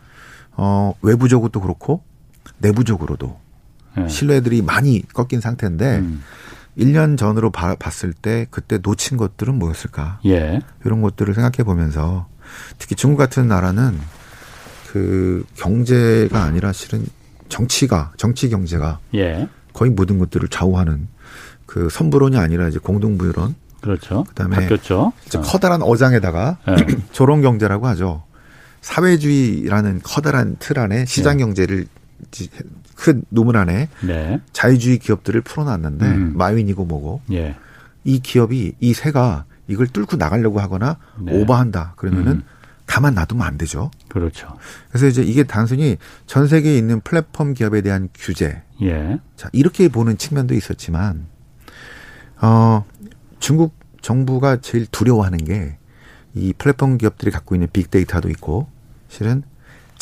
C: 어, 외부적으로도 그렇고 내부적으로도 네. 신뢰들이 많이 꺾인 상태인데 음. 1년 전으로 봐, 봤을 때 그때 놓친 것들은 뭐였을까? 예. 이런 것들을 생각해 보면서 특히 중국 같은 나라는 그 경제가 아니라 실은 정치가 정치 경제가 예. 거의 모든 것들을 좌우하는 그 선부론이 아니라 이제 공동부유론
A: 그렇죠. 그다음에 바뀌었죠.
C: 어. 커다란 어장에다가 네. 조론 경제라고 하죠. 사회주의라는 커다란 틀 안에 시장 네. 경제를 큰 노문 안에 네. 자유주의 기업들을 풀어놨는데 음. 마윈이고 뭐고 예. 이 기업이 이 새가 이걸 뚫고 나가려고 하거나 네. 오버한다 그러면은 음. 가만 놔두면 안 되죠.
A: 그렇죠.
C: 그래서 이제 이게 단순히 전 세계에 있는 플랫폼 기업에 대한 규제. 예. 자, 이렇게 보는 측면도 있었지만, 어, 중국 정부가 제일 두려워하는 게 이 플랫폼 기업들이 갖고 있는 빅데이터도 있고 실은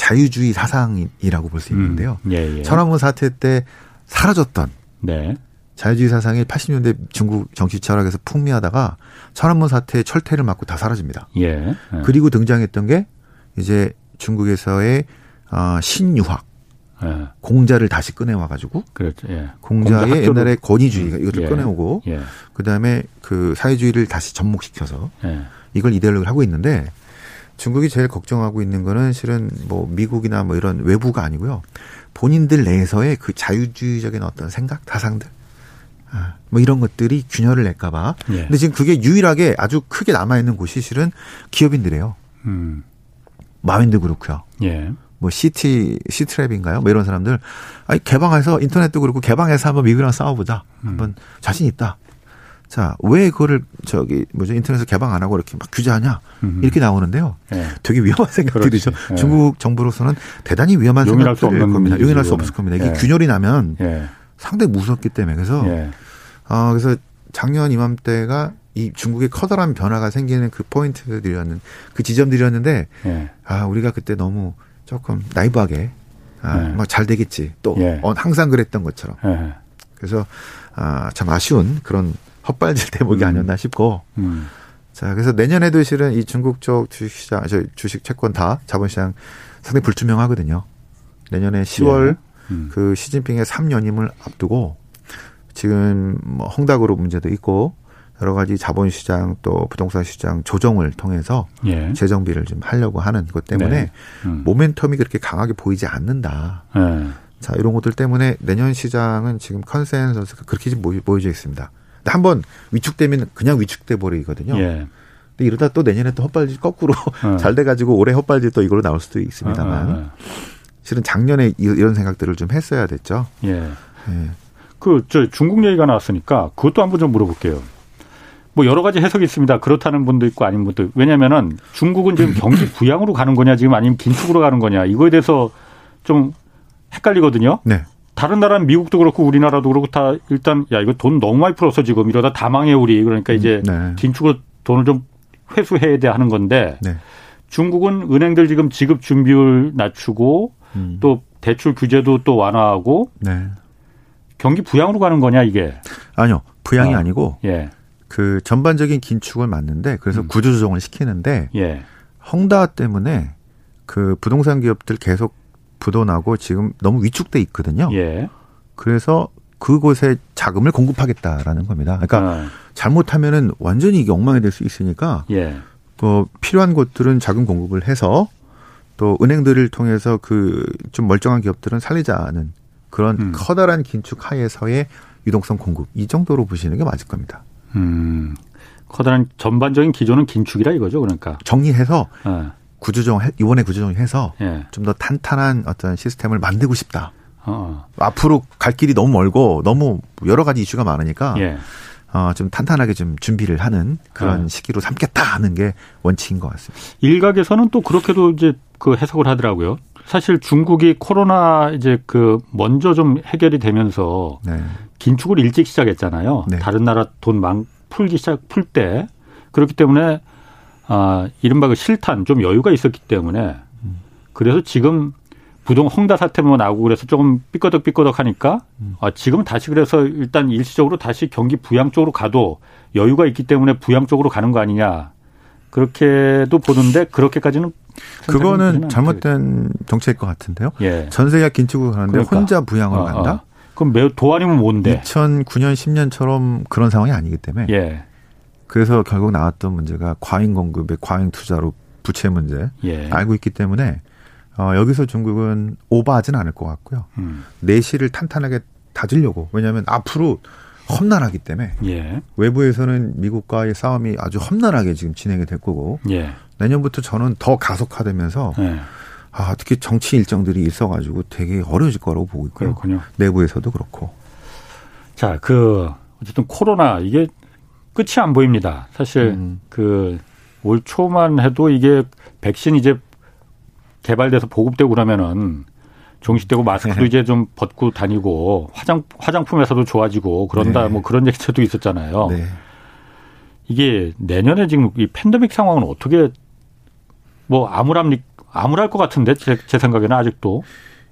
C: 자유주의 사상이라고 볼 수 있는데요. 음, 예, 예. 천안문 사태 때 사라졌던 네. 자유주의 사상이 80년대 중국 정치 철학에서 풍미하다가 천안문 사태의 철퇴를 맞고 다 사라집니다. 예. 예. 그리고 등장했던 게 이제 중국에서의 어, 신유학 예. 공자를 다시 꺼내와 가지고 그렇죠. 예. 공자의 옛날에 권위주의 음. 이것을 예. 꺼내오고 예. 그다음에 그 사회주의를 다시 접목시켜서 예. 이걸 이데올로기를 하고 있는데 중국이 제일 걱정하고 있는 거는 실은 뭐 미국이나 뭐 이런 외부가 아니고요. 본인들 내에서의 그 자유주의적인 어떤 생각, 사상들 아, 뭐 이런 것들이 균열을 낼까봐. 예. 근데 지금 그게 유일하게 아주 크게 남아 있는 곳이 실은 기업인들이에요. 음. 마윈드 그렇고요. 예. 뭐 시티 시트랩인가요? 뭐 이런 사람들 아니 개방해서 인터넷도 그렇고 개방해서 한번 미국이랑 싸워보자. 음. 한번 자신 있다. 자, 왜 그거를 저기 뭐죠 인터넷에서 개방 안 하고 이렇게 막 규제하냐 음. 이렇게 나오는데요. 네. 되게 위험한 생각들이죠. 네. 중국 정부로서는 대단히 위험한 생각들일 겁니다. 용인할 수 없을 겁니다. 이게 네. 균열이 나면 네. 상당히 무섭기 때문에 그래서 아 어, 그래서 작년 이맘때가 이 중국의 커다란 변화가 생기는 그 포인트들이었는 그 지점들이었는데 아 우리가 그때 너무 조금 나이브하게 아, 네. 막잘 되겠지. 또 예. 어, 항상 그랬던 것처럼. 예. 그래서 아, 참 아쉬운 그런 헛발질 대목이 음. 아니었나 싶고. 음. 자, 그래서 내년에도 실은 이 중국 쪽 주식시장, 저 주식 채권 다 자본시장 상당히 불투명하거든요. 내년에 10월 예. 음. 그 시진핑의 3년임을 앞두고 지금 뭐 헝다그룹 문제도 있고 여러 가지 자본시장 또 부동산 시장 조정을 통해서 예. 재정비를 좀 하려고 하는 것 때문에 네. 음. 모멘텀이 그렇게 강하게 보이지 않는다. 네. 자 이런 것들 때문에 내년 시장은 지금 컨센서스가 그렇게 좀 보여져 있습니다. 한번 위축되면 그냥 위축돼 버리거든요. 예. 근데 이러다 또 내년에 또 헛발질 거꾸로 어. 잘 돼가지고 올해 헛발질 또 이걸로 나올 수도 있습니다만 어, 어, 어. 실은 작년에 이런 생각들을 좀 했어야 됐죠. 예.
A: 예. 그 저 중국 얘기가 나왔으니까 그것도 한번 좀 물어볼게요. 뭐 여러 가지 해석이 있습니다. 그렇다는 분도 있고 아닌 분도 있고. 왜냐면은 중국은 지금 경기 부양으로 가는 거냐 지금 아니면 긴축으로 가는 거냐 이거에 대해서 좀 헷갈리거든요. 네. 다른 나라는 미국도 그렇고 우리나라도 그렇고 다 일단 야 이거 돈 너무 많이 풀어서 지금 이러다 다 망해 우리 그러니까 이제 네. 긴축으로 돈을 좀 회수해야 돼 하는 건데 네. 중국은 은행들 지금 지급 준비율 낮추고 음. 또 대출 규제도 또 완화하고 네. 경기 부양으로 가는 거냐 이게
C: 아니요 부양이 어. 아니고 예. 그 전반적인 긴축을 맞는데 그래서 음. 구조 조정을 시키는데 예. 헝다 때문에 그 부동산 기업들 계속 부도나고 지금 너무 위축돼 있거든요. 예. 그래서 그곳에 자금을 공급하겠다라는 겁니다. 그러니까 어. 잘못하면은 완전히 이게 엉망이 될 수 있으니까 예. 그 필요한 곳들은 자금 공급을 해서 또 은행들을 통해서 그 좀 멀쩡한 기업들은 살리자는 그런 음. 커다란 긴축 하에서의 유동성 공급 이 정도로 보시는 게 맞을 겁니다. 음.
A: 커다란 전반적인 기조는 긴축이라 이거죠, 그러니까.
C: 정리해서 네. 구조정 이번에 구조정해서 네. 좀더 탄탄한 어떤 시스템을 만들고 싶다. 어. 앞으로 갈 길이 너무 멀고 너무 여러 가지 이슈가 많으니까 예. 어, 좀 탄탄하게 좀 준비를 하는 그런 네. 시기로 삼겠다 하는 게 원칙인 것 같습니다.
A: 일각에서는 또 그렇게도 이제 그 해석을 하더라고요. 사실 중국이 코로나 이제 그 먼저 좀 해결이 되면서 네. 긴축을 일찍 시작했잖아요. 네. 다른 나라 돈막 풀기 시작 풀 때 그렇기 때문에 아 이른바 그 실탄 좀 여유가 있었기 때문에 그래서 지금 부동 헝다 사태 뭐 나오고 그래서 조금 삐꺼덕 하니까 아 지금 다시 그래서 일단 일시적으로 다시 경기 부양 쪽으로 가도 여유가 있기 때문에 부양 쪽으로 가는 거 아니냐 그렇게도 보는데 그렇게까지는
C: 그거는 잘못된 정책일 것 같은데요. 예. 전세계 긴축을 가는데 그러니까. 혼자 부양으로 어, 간다? 어.
A: 그럼 매우 도안이면 뭔데?
C: 2009년 10년처럼 그런 상황이 아니기 때문에. 예. 그래서 결국 나왔던 문제가 과잉 공급의 과잉 투자로 부채 문제 예. 알고 있기 때문에 어, 여기서 중국은 오버하진 않을 것 같고요. 음. 내실을 탄탄하게 다지려고 왜냐하면 앞으로 험난하기 때문에 예. 외부에서는 미국과의 싸움이 아주 험난하게 지금 진행이 될 거고 예. 내년부터 저는 더 가속화되면서 예. 아, 특히 정치 일정들이 있어가지고 되게 어려워질 거라고 보고 있고요. 그렇군요. 내부에서도 그렇고.
A: 자, 그 어쨌든 코로나 이게 끝이 안 보입니다. 사실 음. 그올 초만 해도 이게 백신 이제 개발돼서 보급되고 그러면은 종식되고 마스크도 네. 이제 좀 벗고 다니고 화장 화장품에서도 좋아지고 그런다 네. 뭐 그런 얘기도 있었잖아요. 네. 이게 내년에 지금 이 팬데믹 상황은 어떻게 뭐 암울합니까? 암울할 것 같은데 제, 제 생각에는 아직도.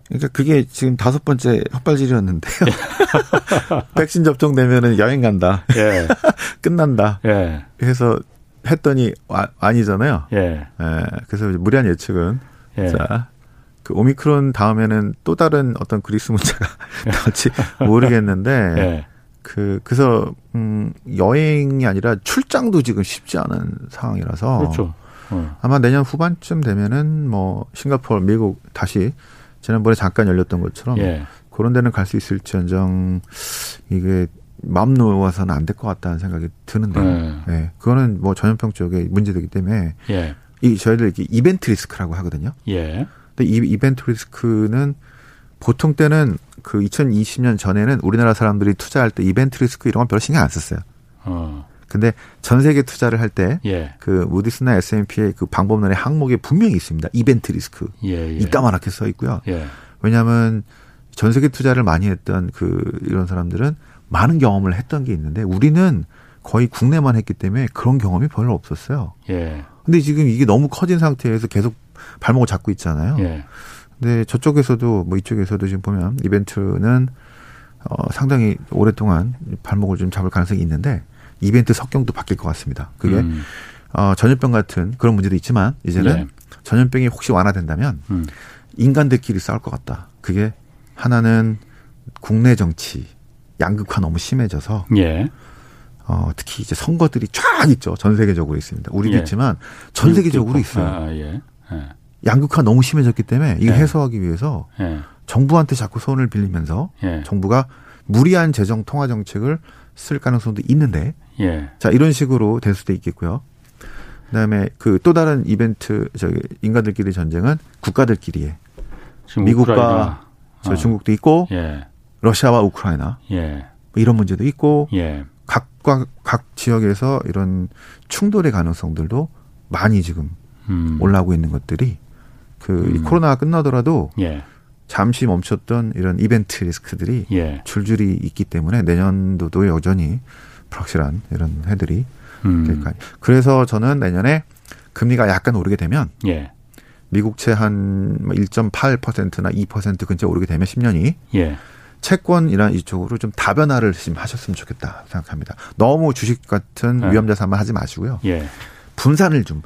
C: 그러니까 그게 지금 다섯 번째 헛발질이었는데요. 예. 백신 접종되면은 여행 간다. 예. 끝난다. 예. 해서 했더니 아, 아니잖아요. 예. 예. 그래서 무리한 예측은 예. 자, 그 오미크론 다음에는 또 다른 어떤 그리스 문자가 나올지 모르겠는데 예. 그 그래서 음 여행이 아니라 출장도 지금 쉽지 않은 상황이라서 그렇죠. 어. 아마 내년 후반쯤 되면은 뭐 싱가포르, 미국 다시 지난번에 잠깐 열렸던 것처럼 예. 그런 데는 갈 수 있을지언정 이게 마음 놓아서는 안 될 것 같다는 생각이 드는데, 예. 네. 그거는 뭐 전염병 쪽에 문제되기 때문에 예. 이 저희들 이렇게 이벤트 리스크라고 하거든요. 예. 근데 이 이벤트 리스크는 보통 때는 그 2020년 전에는 우리나라 사람들이 투자할 때 이벤트 리스크 이런 건 별로 신경 안 썼어요. 어. 근데 전 세계 투자를 할 때그 예. 그 무디스나 S&P의 그 방법론의 항목에 분명히 있습니다. 이벤트 리스크. 예, 예. 이따만하게 써 있고요. 예. 왜냐하면 전 세계 투자를 많이 했던 그 이런 사람들은 많은 경험을 했던 게 있는데 우리는 거의 국내만 했기 때문에 그런 경험이 별로 없었어요. 예. 근데 지금 이게 너무 커진 상태에서 계속 발목을 잡고 있잖아요. 예. 근데 저쪽에서도 뭐 이쪽에서도 지금 보면 이벤트는 어 상당히 오랫동안 발목을 좀 잡을 가능성이 있는데 이벤트 석경도 바뀔 것 같습니다. 그게 음. 어, 전염병 같은 그런 문제도 있지만 이제는 네. 전염병이 혹시 완화된다면 음. 인간들끼리 싸울 것 같다. 그게 하나는 국내 정치 양극화 너무 심해져서 예. 어, 특히 이제 선거들이 쫙 있죠. 전 세계적으로 있습니다. 우리도 예. 있지만 전 세계적으로 있어요. 아, 예. 예. 양극화 너무 심해졌기 때문에 이거 예. 해소하기 위해서 예. 정부한테 자꾸 손을 빌리면서 정부가 무리한 재정 통화 정책을 쓸 가능성도 있는데 예. 자 이런 식으로 될 수도 있겠고요. 그다음에 그 또 다른 이벤트 저기 인간들끼리 전쟁은 국가들끼리의 미국과 저 어. 중국도 있고 예. 러시아와 우크라이나 예. 뭐 이런 문제도 있고 예. 각과 각 지역에서 이런 충돌의 가능성들도 많이 지금 음. 올라오고 있는 것들이 그 음. 코로나가 끝나더라도 예. 잠시 멈췄던 이런 이벤트 리스크들이 예. 줄줄이 있기 때문에 내년도도 여전히 불확실한 이런 해들이 음. 될까요. 그래서 저는 내년에 금리가 약간 오르게 되면 예. 미국채 한 1.8%나 2% 근처 오르게 되면 10년이 예. 채권이나 이쪽으로 좀 다변화를 좀 하셨으면 좋겠다 생각합니다. 너무 주식 같은 예. 위험 자산만 하지 마시고요. 예. 분산을 좀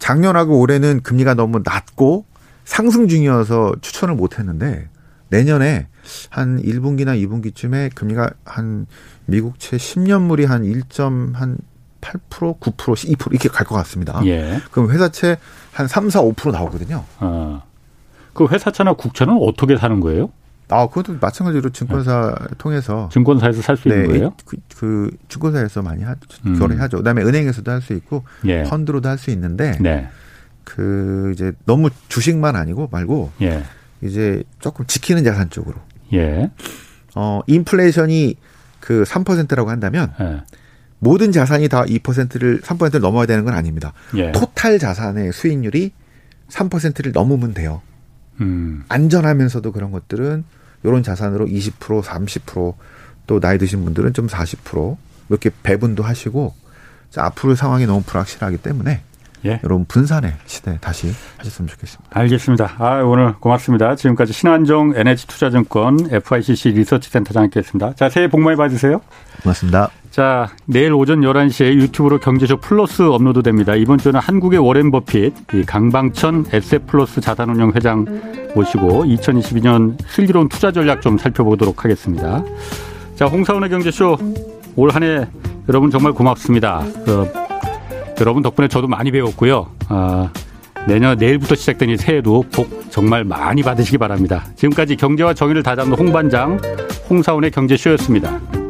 C: 작년하고 올해는 금리가 너무 낮고 상승 중이어서 추천을 못 했는데 내년에 한 1분기나 2분기쯤에 금리가 한 미국채 10년물이 한 1.한 8% 9% 2% 이렇게 갈 것 같습니다. 예. 그럼 회사채 한 3, 4, 5% 나오거든요. 아.
A: 그 회사채나 국채는 어떻게 사는 거예요?
C: 아, 그것도 마찬가지로 증권사 네. 통해서
A: 증권사에서 살수 네, 있는 거예요?
C: 그, 그 증권사에서 많이 하, 음. 거래하죠. 그다음에 은행에서도 할 수 있고 예. 펀드로도 할 수 있는데 네. 그 이제 너무 주식만 아니고 말고 예. 이제 조금 지키는 자산 쪽으로. 예. 어 인플레이션이 그 3%라고 한다면 예. 모든 자산이 다 2%를 3%를 넘어야 되는 건 아닙니다. 예. 토탈 자산의 수익률이 3%를 넘으면 돼요. 음. 안전하면서도 그런 것들은 이런 자산으로 20% 30%또 나이 드신 분들은 좀 40% 이렇게 배분도 하시고 앞으로 상황이 너무 불확실하기 때문에 예. 여러분 분산의 시대 다시 하셨으면 좋겠습니다.
A: 알겠습니다. 아, 오늘 고맙습니다. 지금까지 신환종 NH투자증권 FICC 리서치센터장 함께했습니다. 자, 새해 복 많이 받으세요.
C: 고맙습니다.
A: 자, 내일 오전 11시에 유튜브로 경제쇼 플러스 업로드 됩니다. 이번 주는 한국의 워렌 버핏, 강방천 에셋플러스 자산운용 회장 모시고 2022년 슬기로운 투자 전략 좀 살펴보도록 하겠습니다. 자, 홍사원의 경제쇼 올 한 해 여러분 정말 고맙습니다. 그 여러분 덕분에 저도 많이 배웠고요. 아, 내년 내일부터 시작되는 새해도 복 정말 많이 받으시기 바랍니다. 지금까지 경제와 정의를 다잡는 홍반장 홍사원의 경제쇼였습니다.